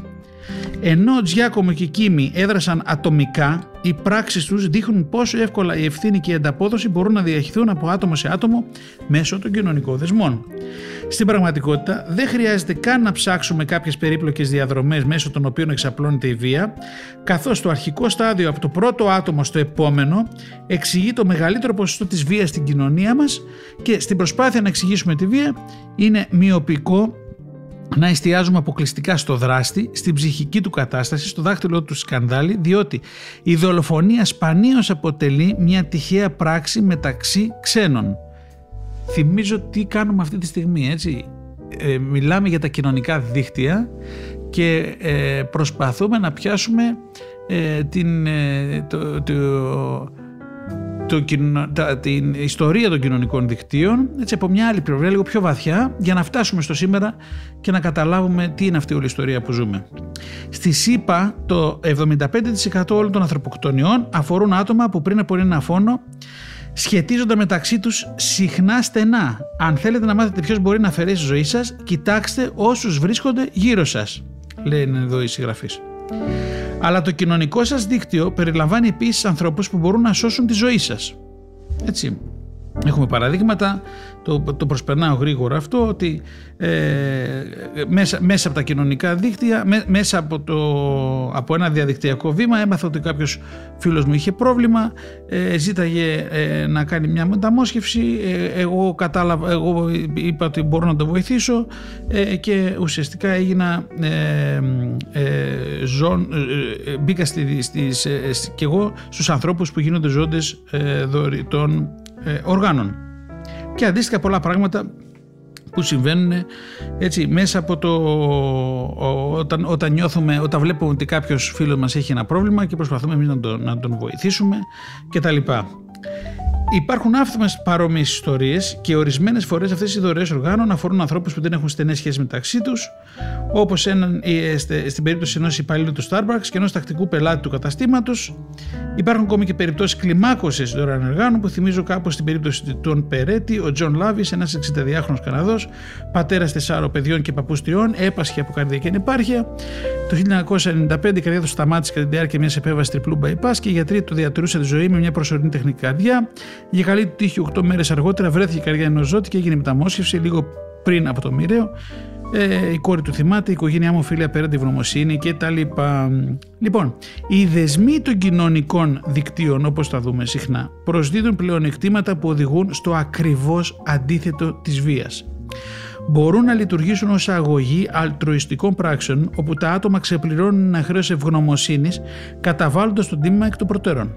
Ενώ Τζιάκομο και Κίμη έδρασαν ατομικά, οι πράξεις τους δείχνουν πόσο εύκολα η ευθύνη και η ανταπόδοση μπορούν να διαχειριστούν από άτομο σε άτομο μέσω των κοινωνικών δεσμών. Στην πραγματικότητα δεν χρειάζεται καν να ψάξουμε κάποιες περίπλοκες διαδρομές μέσω των οποίων εξαπλώνεται η βία, καθώς το αρχικό στάδιο από το πρώτο άτομο στο επόμενο εξηγεί το μεγαλύτερο ποσοστό της βίας στην κοινωνία μας και στην προσπάθεια να εξηγήσουμε τη βία είναι μειοπικό να εστιάζουμε αποκλειστικά στο δράστη, στην ψυχική του κατάσταση, στο δάχτυλό του σκανδάλι, διότι η δολοφονία σπανίως αποτελεί μια τυχαία πράξη μεταξύ ξένων. Θυμίζω τι κάνουμε αυτή τη στιγμή, έτσι. Ε, μιλάμε για τα κοινωνικά δίκτυα και ε, προσπαθούμε να πιάσουμε ε, την, το, το, το, την ιστορία των κοινωνικών δικτύων έτσι από μια άλλη πλευρά, λίγο πιο βαθιά, για να φτάσουμε στο σήμερα και να καταλάβουμε τι είναι αυτή όλη η ιστορία που ζούμε. Στη ΣΥΠΑ, το 75% όλων των ανθρωποκτονιών αφορούν άτομα που πριν από ένα φόνο σχετίζονται μεταξύ τους συχνά στενά. Αν θέλετε να μάθετε ποιος μπορεί να αφαιρέσει τη ζωή σας, κοιτάξτε όσους βρίσκονται γύρω σας, λένε εδώ οι συγγραφείς. Αλλά το κοινωνικό σας δίκτυο περιλαμβάνει επίσης ανθρώπους που μπορούν να σώσουν τη ζωή σας. Έτσι. Έχουμε παραδείγματα, το, το προσπερνάω γρήγορα αυτό, ότι ε, μέσα, μέσα από τα κοινωνικά δίκτυα, μέσα από, το, από ένα διαδικτυακό βήμα έμαθα ότι κάποιος φίλος μου είχε πρόβλημα, ε, ζήταγε ε, να κάνει μια μεταμόσχευση, ε, εγώ κατάλαβα, εγώ είπα ότι μπορώ να το βοηθήσω και ουσιαστικά έγινα ζών, μπήκα στις, και εγώ στους ανθρώπους που γίνονται ζώντες δωρητών οργάνων. Και αντίστοιχα πολλά πράγματα που συμβαίνουν έτσι μέσα από το όταν, όταν νιώθουμε, όταν βλέπουμε ότι κάποιος φίλος μας έχει ένα πρόβλημα και προσπαθούμε εμείς να τον, να τον βοηθήσουμε κτλ. Υπάρχουν άφημε παρόμοιες ιστορίες και ορισμένες φορές αυτές οι δωρεές οργάνων αφορούν ανθρώπους που δεν έχουν στενές σχέσεις μεταξύ τους, όπως ε, στην περίπτωση ενός υπαλλήλου του Starbucks και ενός τακτικού πελάτη του καταστήματος. Υπάρχουν ακόμη και περιπτώσεις κλιμάκωσης δωρεάν οργάνων που θυμίζουν κάπως την περίπτωση του Περέτη, ο Τζον Λάβης, ένας 62χρονος Καναδός, πατέρας τεσσάρων παιδιών και παππούς τριών, έπασχε από καρδιακή ανεπάρκεια. Το 1995 η καρδιά του σταμάτησε κατά τη διάρκεια μιας επέμβασης τριπλού bypass και οι γιατροί του διατηρούσαν τη ζωή με μια προσωρινή τεχνητή καρδιά. Για καλή του τύχη, 8 μέρες αργότερα βρέθηκε η καρδιά ενός δότη και έγινε μεταμόσχευση λίγο πριν από το μοιραίο. Ε, η κόρη του θυμάται, η οικογένειά μου φίλη απέραντη ευγνωμοσύνη και τα λοιπά. Λοιπόν, οι δεσμοί των κοινωνικών δικτύων, όπως τα δούμε συχνά, προσδίδουν πλεονεκτήματα που οδηγούν στο ακριβώς αντίθετο της βίας μπορούν να λειτουργήσουν ως αγωγή αλτροιστικών πράξεων όπου τα άτομα ξεπληρώνουν ένα χρέος ευγνωμοσύνης καταβάλλοντας τον τίμημα εκ των προτέρων.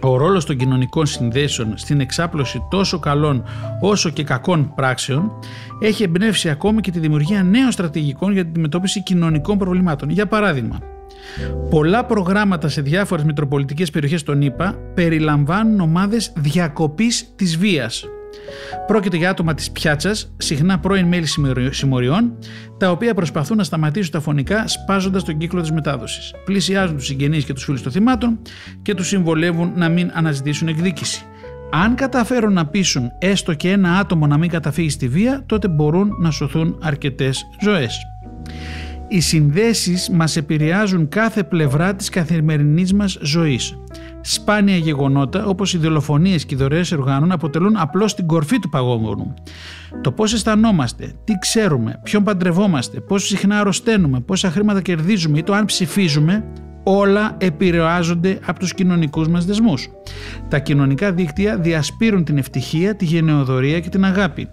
Ο ρόλος των κοινωνικών συνδέσεων στην εξάπλωση τόσο καλών όσο και κακών πράξεων έχει εμπνεύσει ακόμη και τη δημιουργία νέων στρατηγικών για την αντιμετώπιση κοινωνικών προβλημάτων. Για παράδειγμα, πολλά προγράμματα σε διάφορες μητροπολιτικές περιοχές των ΗΠΑ περιλαμβάνουν ομάδες διακοπής της βίας Πρόκειται για άτομα της πιάτσας, συχνά πρώην μέλη συμμοριών, τα οποία προσπαθούν να σταματήσουν τα φωνικά σπάζοντας τον κύκλο της μετάδοσης. Πλησιάζουν τους συγγενείς και τους φίλους των θυμάτων και τους συμβολεύουν να μην αναζητήσουν εκδίκηση. Αν καταφέρουν να πείσουν έστω και ένα άτομο να μην καταφύγει στη βία, τότε μπορούν να σωθούν αρκετές ζωές. Οι συνδέσεις μας επηρεάζουν κάθε πλευρά της καθημερινής μας ζωής. Σπάνια γεγονότα όπως οι δολοφονίες και οι δωρεές οργάνων αποτελούν απλώς την κορφή του παγόβουνου. Το πώς αισθανόμαστε, τι ξέρουμε, ποιον παντρευόμαστε, πόσο συχνά αρρωσταίνουμε, πόσα χρήματα κερδίζουμε ή το αν ψηφίζουμε, όλα επηρεάζονται από τους κοινωνικούς μας δεσμούς. Τα κοινωνικά δίκτυα διασπείρουν την ευτυχία, τη γενεοδορία και την αγάπη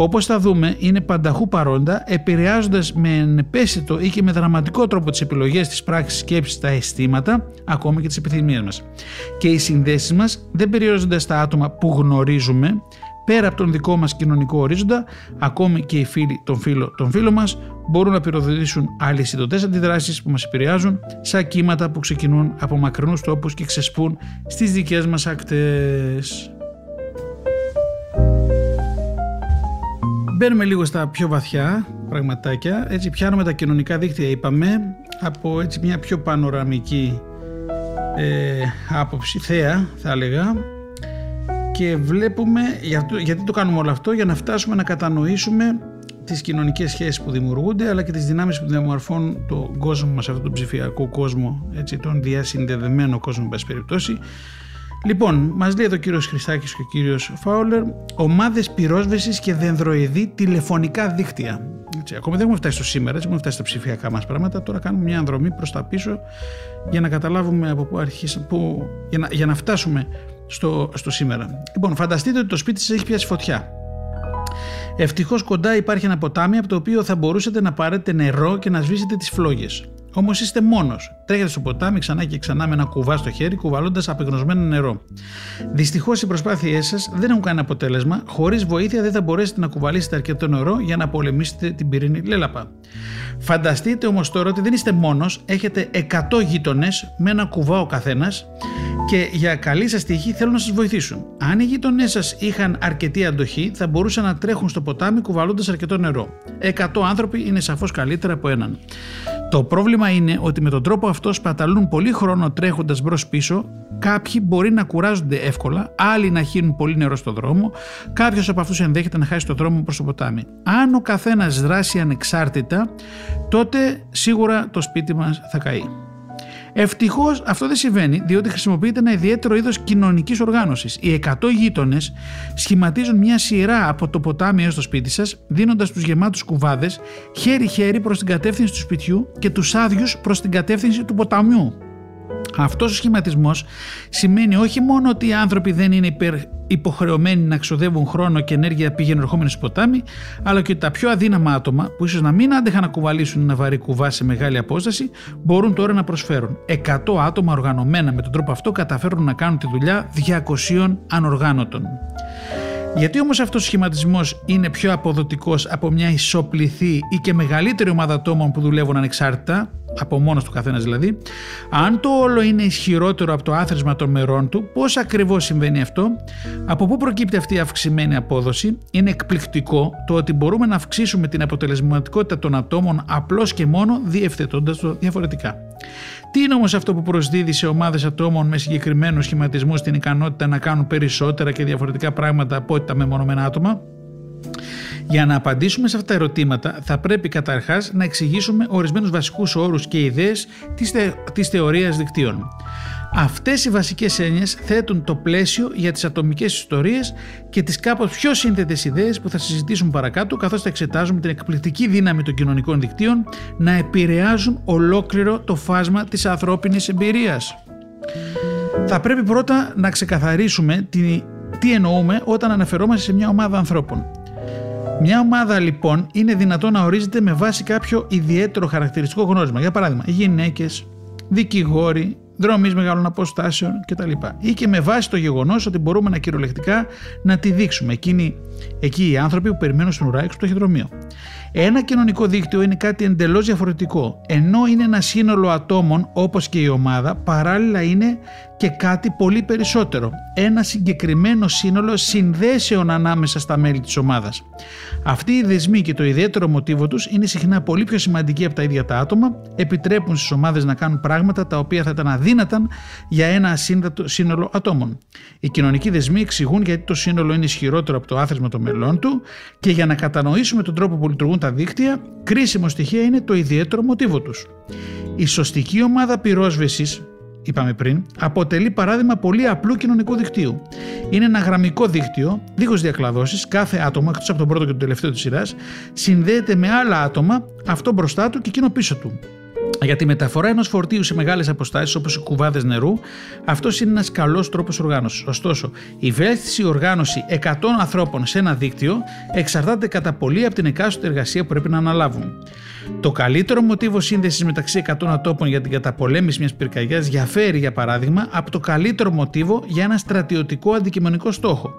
όπως θα δούμε είναι πανταχού παρόντα επηρεάζοντας με ενεπέσιτο ή και με δραματικό τρόπο τις επιλογές της πράξης σκέψης, τα αισθήματα, ακόμη και τις επιθυμίες μας. Και οι συνδέσεις μας δεν περιορίζονται στα άτομα που γνωρίζουμε, πέρα από τον δικό μας κοινωνικό ορίζοντα, ακόμη και οι φίλοι των φίλων των φίλων μας μπορούν να πυροδοτήσουν αλυσιδωτές αντιδράσεις που μας επηρεάζουν σαν κύματα που ξεκινούν από μακρινούς τόπους και ξεσπούν στις δικές μας ακτές. Μπαίνουμε λίγο στα πιο βαθιά πραγματάκια. Έτσι πιάνουμε τα κοινωνικά δίκτυα, είπαμε, από έτσι μια πιο πανοραμική ε, άποψη, θέα θα έλεγα, και βλέπουμε, γιατί το κάνουμε όλο αυτό, για να φτάσουμε να κατανοήσουμε τις κοινωνικές σχέσεις που δημιουργούνται αλλά και τις δυνάμεις που διαμορφώνουν τον κόσμο μας, αυτόν τον ψηφιακό κόσμο, έτσι, τον διασυνδεδεμένο κόσμο, εν πάση περιπτώσει. Λοιπόν, μας λέει εδώ ο κύριος Χριστάκης και ο κύριος Φάουλερ, ομάδες πυρόσβεσης και δενδροειδή τηλεφωνικά δίκτυα. Έτσι, ακόμα δεν έχουμε φτάσει στο σήμερα, έτσι, έχουμε φτάσει στα ψηφιακά μας πράγματα, τώρα κάνουμε μια ανδρομή προς τα πίσω για να καταλάβουμε από πού αρχίσαμε, για, να, για να φτάσουμε στο, στο σήμερα. Λοιπόν, φανταστείτε ότι το σπίτι σας έχει πιάσει φωτιά. Ευτυχώς κοντά υπάρχει ένα ποτάμι από το οποίο θα μπορούσατε να πάρετε νερό και να σβήσετε τις φλόγες. Όμως είστε μόνος. Τρέχετε στο ποτάμι ξανά και ξανά με ένα κουβά στο χέρι, κουβαλώντας απεγνωσμένο νερό. Δυστυχώς οι προσπάθειές σας δεν έχουν κανένα αποτέλεσμα. Χωρίς βοήθεια δεν θα μπορέσετε να κουβαλήσετε αρκετό νερό για να πολεμήσετε την πυρήνη λέλαπα. Φανταστείτε όμως τώρα ότι δεν είστε μόνος, έχετε 100 γείτονες με ένα κουβά ο καθένας και για καλή σας τύχη θέλουν να σας βοηθήσουν. Αν οι γείτονές σας είχαν αρκετή αντοχή, θα μπορούσαν να τρέχουν στο ποτάμι κουβαλώντας αρκετό νερό. 100 άνθρωποι είναι σαφώς καλύτερα από έναν. Το πρόβλημα είναι ότι με τον τρόπο αυτό σπαταλούν πολύ χρόνο τρέχοντας μπρο-πίσω. Κάποιοι μπορεί να κουράζονται εύκολα, άλλοι να χύνουν πολύ νερό στο δρόμο, κάποιος από αυτούς ενδέχεται να χάσει το δρόμο προς το ποτάμι. Αν ο καθένας δράσει ανεξάρτητα, τότε σίγουρα το σπίτι μας θα καεί. Ευτυχώς αυτό δεν συμβαίνει, διότι χρησιμοποιείται ένα ιδιαίτερο είδος κοινωνικής οργάνωσης. Οι 100 γείτονες σχηματίζουν μια σειρά από το ποτάμι έως το σπίτι σας, δίνοντας τους γεμάτους κουβάδες χέρι-χέρι προς την κατεύθυνση του σπιτιού και τους άδειους προς την κατεύθυνση του ποταμιού. Αυτός ο σχηματισμός σημαίνει όχι μόνο ότι οι άνθρωποι δεν είναι υπερ υποχρεωμένοι να ξοδεύουν χρόνο και ενέργεια πήγαινε ερχόμενοι στο ποτάμι, αλλά και ότι τα πιο αδύναμα άτομα, που ίσως να μην άντεχαν να κουβαλήσουν ένα βαρύ κουβά σε μεγάλη απόσταση, μπορούν τώρα να προσφέρουν. 100 άτομα οργανωμένα με τον τρόπο αυτό καταφέρουν να κάνουν τη δουλειά 200 ανοργάνωτων. Γιατί όμως αυτός ο σχηματισμός είναι πιο αποδοτικός από μια ισοπληθή ή και μεγαλύτερη ομάδα ατόμων που δουλεύουν ανεξάρτητα, από μόνος του καθένας δηλαδή, αν το όλο είναι ισχυρότερο από το άθροισμα των μερών του, πώς ακριβώς συμβαίνει αυτό, από πού προκύπτει αυτή η αυξημένη απόδοση, είναι εκπληκτικό το ότι μπορούμε να αυξήσουμε την αποτελεσματικότητα των ατόμων απλώς και μόνο διευθετώντας το διαφορετικά. Τι είναι όμως αυτό που προσδίδει σε ομάδες ατόμων με συγκεκριμένους σχηματισμούς την ικανότητα να κάνουν περισσότερα και διαφορετικά πράγματα από ό,τι τα μεμονωμένα άτομα; Για να απαντήσουμε σε αυτά τα ερωτήματα θα πρέπει καταρχάς να εξηγήσουμε ορισμένους βασικούς όρους και ιδέες της, θε, της θεωρίας δικτύων. Αυτές οι βασικές έννοιες θέτουν το πλαίσιο για τις ατομικές ιστορίες και τις κάπως πιο σύνθετες ιδέες που θα συζητήσουμε παρακάτω καθώς θα εξετάζουμε την εκπληκτική δύναμη των κοινωνικών δικτύων να επηρεάζουν ολόκληρο το φάσμα της ανθρώπινης εμπειρίας. Θα πρέπει πρώτα να ξεκαθαρίσουμε τι, τι εννοούμε όταν αναφερόμαστε σε μια ομάδα ανθρώπων. Μια ομάδα λοιπόν είναι δυνατόν να ορίζεται με βάση κάποιο ιδιαίτερο χαρακτηριστικό γνώρισμα. Για παράδειγμα, γυναίκες, δικηγόροι, δρόμοι μεγάλων αποστάσεων κτλ. Ή και με βάση το γεγονός ότι μπορούμε να κυριολεκτικά να τη δείξουμε. Εκείνοι, εκεί οι άνθρωποι που περιμένουν στον ουρά έξω το ταχυδρομείο. Ένα κοινωνικό δίκτυο είναι κάτι εντελώς διαφορετικό. Ενώ είναι ένα σύνολο ατόμων όπως και η ομάδα, παράλληλα είναι και κάτι πολύ περισσότερο. Ένα συγκεκριμένο σύνολο συνδέσεων ανάμεσα στα μέλη της ομάδας. Αυτοί οι δεσμοί και το ιδιαίτερο μοτίβο τους είναι συχνά πολύ πιο σημαντικοί από τα ίδια τα άτομα, επιτρέπουν στις ομάδες να κάνουν πράγματα τα οποία θα ήταν αδύναταν για ένα ασύνδετο σύνολο ατόμων. Οι κοινωνικοί δεσμοί εξηγούν γιατί το σύνολο είναι ισχυρότερο από το άθροισμα των μελών του και για να κατανοήσουμε τον τρόπο που λειτουργούν τα δίκτυα, κρίσιμο στοιχείο είναι το ιδιαίτερο μοτίβο τους. Η σωστική ομάδα πυρόσβεσης είπαμε πριν, αποτελεί παράδειγμα πολύ απλού κοινωνικού δικτύου. Είναι ένα γραμμικό δίκτυο, δίχως διακλαδώσεις, κάθε άτομο, εκτός από τον πρώτο και τον τελευταίο της σειράς, συνδέεται με άλλα άτομα, αυτό μπροστά του και εκείνο πίσω του. Για τη μεταφορά ενός φορτίου σε μεγάλες αποστάσεις όπως οι κουβάδες νερού, αυτός είναι ένας καλός τρόπος οργάνωσης. Ωστόσο, η βέλτιστη οργάνωση 100 ανθρώπων σε ένα δίκτυο εξαρτάται κατά πολύ από την εκάστοτε εργασία που πρέπει να αναλάβουν. Το καλύτερο μοτίβο σύνδεσης μεταξύ 100 ατόπων για την καταπολέμηση μιας πυρκαγιάς διαφέρει, για παράδειγμα, από το καλύτερο μοτίβο για ένα στρατιωτικό αντικειμενικό στόχο.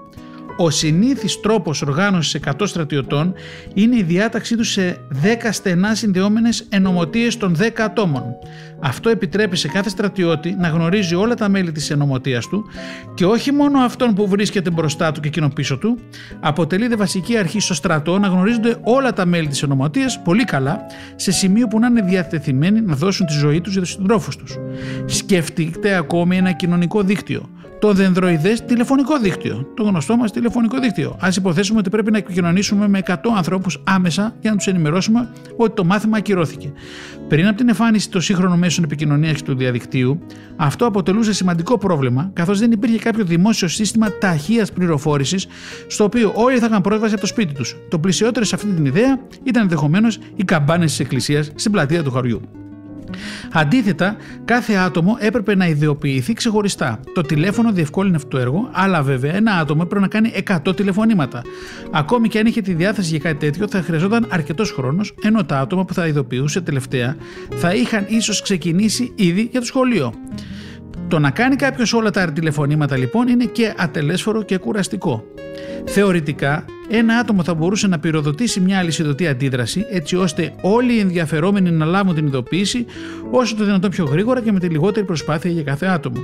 Ο συνήθις τρόπος οργάνωσης 100 στρατιωτών είναι η διάταξή τους σε 10 στενά συνδεόμενες ενωμοτείες των 10 ατόμων. Αυτό επιτρέπει σε κάθε στρατιώτη να γνωρίζει όλα τα μέλη της ενωμοτείας του και όχι μόνο αυτόν που βρίσκεται μπροστά του και εκείνο πίσω του, αποτελείται βασική αρχή στο στρατό να γνωρίζονται όλα τα μέλη της ενωμοτείας πολύ καλά, σε σημείο που να είναι διατεθειμένοι να δώσουν τη ζωή τους για τους συντρόφους τους. Σκεφτείτε ακόμη ένα κοινωνικό δίκτυο το δενδροειδέ τηλεφωνικό δίκτυο. Το γνωστό μας τηλεφωνικό δίκτυο. Α υποθέσουμε ότι πρέπει να επικοινωνήσουμε με 100 ανθρώπους άμεσα για να τους ενημερώσουμε ότι το μάθημα ακυρώθηκε. Πριν από την εμφάνιση των σύγχρονων μέσων επικοινωνίας και του διαδικτύου, αυτό αποτελούσε σημαντικό πρόβλημα, καθώς δεν υπήρχε κάποιο δημόσιο σύστημα ταχείας πληροφόρησης, στο οποίο όλοι θα είχαν πρόσβαση από το σπίτι τους. Το πλησιότερο σε αυτή την ιδέα ήταν ενδεχομένως οι καμπάνες της Εκκλησίας στην πλατεία του χωριού. Αντίθετα, κάθε άτομο έπρεπε να ιδιοποιηθεί ξεχωριστά. Το τηλέφωνο διευκόλυνε αυτό το έργο, αλλά βέβαια ένα άτομο έπρεπε να κάνει 100 τηλεφωνήματα. Ακόμη και αν είχε τη διάθεση για κάτι τέτοιο, θα χρειαζόταν αρκετός χρόνος, ενώ τα άτομα που θα ειδοποιούσε τελευταία θα είχαν ίσως ξεκινήσει ήδη για το σχολείο. Το να κάνει κάποιος όλα τα τηλεφωνήματα λοιπόν είναι και ατελέσφορο και κουραστικό. Θεωρητικά, ένα άτομο θα μπορούσε να πυροδοτήσει μια αλυσιδωτή αντίδραση έτσι ώστε όλοι οι ενδιαφερόμενοι να λάβουν την ειδοποίηση όσο το δυνατόν πιο γρήγορα και με τη λιγότερη προσπάθεια για κάθε άτομο.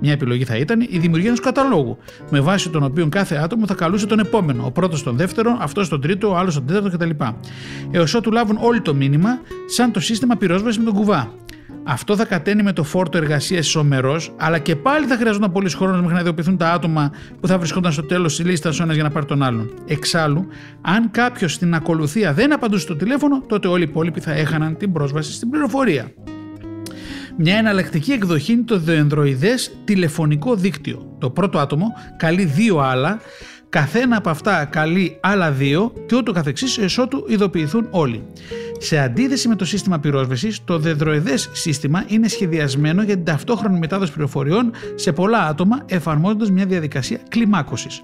Μια επιλογή θα ήταν η δημιουργία ενός καταλόγου, με βάση τον οποίο κάθε άτομο θα καλούσε τον επόμενο, ο πρώτος τον δεύτερο, αυτός τον τρίτο, ο άλλος τον τέταρτο κτλ. Έως ότου λάβουν όλοι το μήνυμα, σαν το σύστημα πυρόσβεσης με τον κουβά. Αυτό θα κατένει με το φόρτο εργασίας ισομερός, αλλά και πάλι θα χρειαζόταν πολλοί χρόνος μέχρι να ειδοποιηθούν τα άτομα που θα βρισκόταν στο τέλος της λίστας ο ένας για να πάρει τον άλλον. Εξάλλου, αν κάποιος στην ακολουθία δεν απαντούσε στο τηλέφωνο, τότε όλοι οι υπόλοιποι θα έχαναν την πρόσβαση στην πληροφορία. Μια εναλλακτική εκδοχή είναι το δενδροειδές τηλεφωνικό δίκτυο. Το πρώτο άτομο καλεί δύο άλλα, καθένα από αυτά καλεί άλλα δύο και ούτω καθεξής εσώτου ειδοποιηθούν όλοι. Σε αντίθεση με το σύστημα πυρόσβεσης, το δεδροειδές σύστημα είναι σχεδιασμένο για την ταυτόχρονη μετάδοση πληροφοριών σε πολλά άτομα, εφαρμόζοντας μια διαδικασία κλιμάκωσης.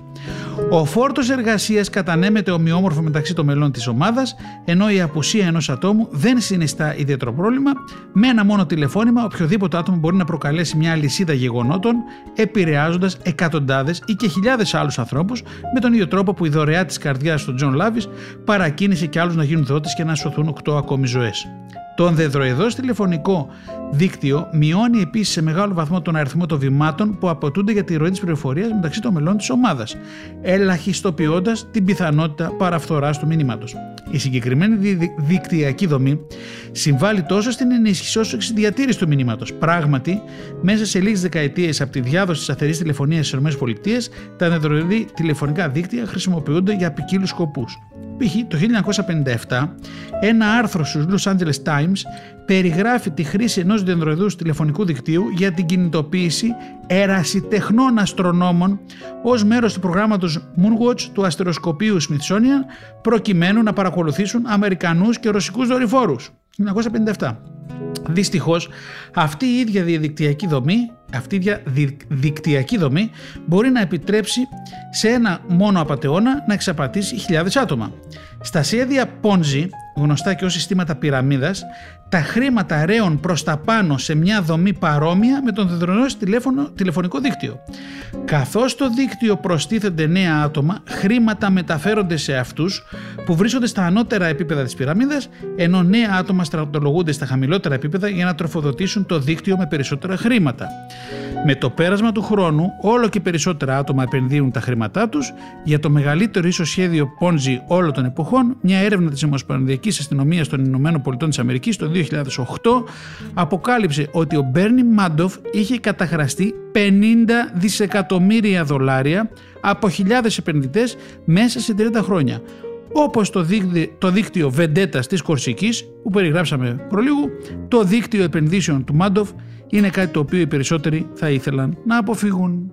Ο φόρτος εργασίας κατανέμεται ομοιόμορφο μεταξύ των μελών της ομάδας, ενώ η απουσία ενός ατόμου δεν συνιστά ιδιαίτερο πρόβλημα. Με ένα μόνο τηλεφώνημα, οποιοδήποτε άτομο μπορεί να προκαλέσει μια αλυσίδα γεγονότων, επηρεάζοντας εκατοντάδες ή και χιλιάδες άλλους ανθρώπους, με τον ίδιο τρόπο που η δωρεά της καρδιάς του Τζον Λάβη παρακίνησε και άλλους να γίνουν δότες και να σωθούν 8 ακόμη ζωές. Το εν δενδροειδές τηλεφωνικό δίκτυο μειώνει επίσης σε μεγάλο βαθμό τον αριθμό των βημάτων που απαιτούνται για τη ροή της πληροφορίας μεταξύ των μελών της ομάδας, ελαχιστοποιώντας την πιθανότητα παραφθοράς του μηνύματος. Η συγκεκριμένη δικτυακή δομή συμβάλλει τόσο στην ενίσχυση όσο και στη διατήρηση του μηνύματος. Πράγματι, μέσα σε λίγες δεκαετίες από τη διάδοση της σταθερή τηλεφωνίας στις ΗΠΑ, τα ενδεδροειδή τηλεφωνικά δίκτυα χρησιμοποιούνται για ποικίλους σκοπούς. Π.χ. το 1957 ένα άρθρο στους Los Angeles Times περιγράφει τη χρήση ενός διαδροειδούς τηλεφωνικού δικτύου για την κινητοποίηση ερασιτεχνών αστρονόμων ως μέρος του προγράμματος Moonwatch του αστεροσκοπίου Smithsonian προκειμένου να παρακολουθήσουν Αμερικανούς και Ρωσικούς δορυφόρους. 1957. Δυστυχώς αυτή η ίδια διαδικτυακή δομή αυτή η δικτυακή δομή μπορεί να επιτρέψει σε ένα μόνο απαταιώνα να εξαπατήσει χιλιάδες άτομα. Στα σχέδια Ponzi, γνωστά και ως συστήματα πυραμίδας, τα χρήματα ρέουν προς τα πάνω σε μια δομή παρόμοια με τον δεδρονός τηλέφωνο, τηλεφωνικό δίκτυο. Καθώς το δίκτυο προστίθενται νέα άτομα, χρήματα μεταφέρονται σε αυτούς που βρίσκονται στα ανώτερα επίπεδα της πυραμίδας, ενώ νέα άτομα στρατολογούνται στα χαμηλότερα επίπεδα για να τροφοδοτήσουν το δίκτυο με περισσότερα χρήματα. Με το πέρασμα του χρόνου, όλο και περισσότερα άτομα επενδύουν τα χρήματά τους. Για το μεγαλύτερο ίσω σχέδιο Ponzi όλων των εποχών, μια έρευνα της Ομοσπονδιακής Αστυνομίας των Ηνωμένων Πολιτών της Αμερικής το 2008 αποκάλυψε ότι ο Μπέρνι Μάντοφ είχε καταχραστεί 50 δισεκατομμύρια δολάρια από χιλιάδες επενδυτές μέσα σε 30 χρόνια. Όπως το, δίκτυο, το δίκτυο Vendetta της Κορσικής, που περιγράψαμε προλίγου, το δίκτυο επενδύσεων του Μάντοφ είναι κάτι το οποίο οι περισσότεροι θα ήθελαν να αποφύγουν.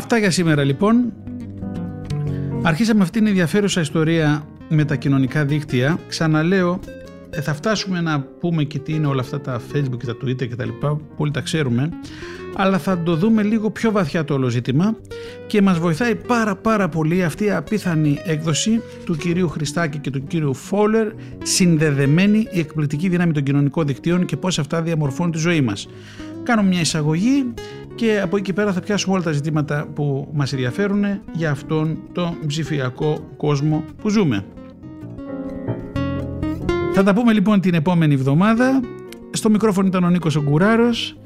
Αυτά για σήμερα λοιπόν. Αρχίσαμε αυτήν την ενδιαφέρουσα ιστορία με τα κοινωνικά δίκτυα. Ξαναλέω, ε, θα φτάσουμε να πούμε και τι είναι όλα αυτά τα facebook και τα twitter και τα λοιπά, πολύ τα ξέρουμε, αλλά θα το δούμε λίγο πιο βαθιά το όλο ζήτημα και μας βοηθάει πάρα πάρα πολύ αυτή η απίθανη έκδοση του κυρίου Χριστάκη και του κυρίου Φόλερ συνδεδεμένη η εκπληκτική δύναμη των κοινωνικών δικτύων και πώς αυτά διαμορφώνουν τη ζωή μας. Κάνω μια εισαγωγή και από εκεί και πέρα θα πιάσουμε όλα τα ζητήματα που μας ενδιαφέρουν για αυτόν τον ψηφιακό κόσμο που ζούμε. Θα τα πούμε λοιπόν την επόμενη εβδομάδα. Στο μικρόφωνο ήταν ο Νίκος Ογκουράρος.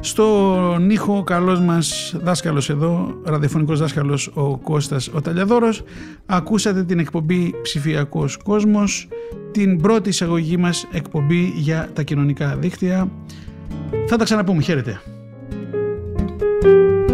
Στον ήχο καλός μας δάσκαλος εδώ, ραδιοφωνικός δάσκαλος ο Κώστας ο Ταλιαδόρος. Ακούσατε την εκπομπή Ψηφιακός Κόσμος, την πρώτη εισαγωγή μας εκπομπή για τα κοινωνικά δίκτυα. Θα τα ξαναπούμε. Χαίρετε. you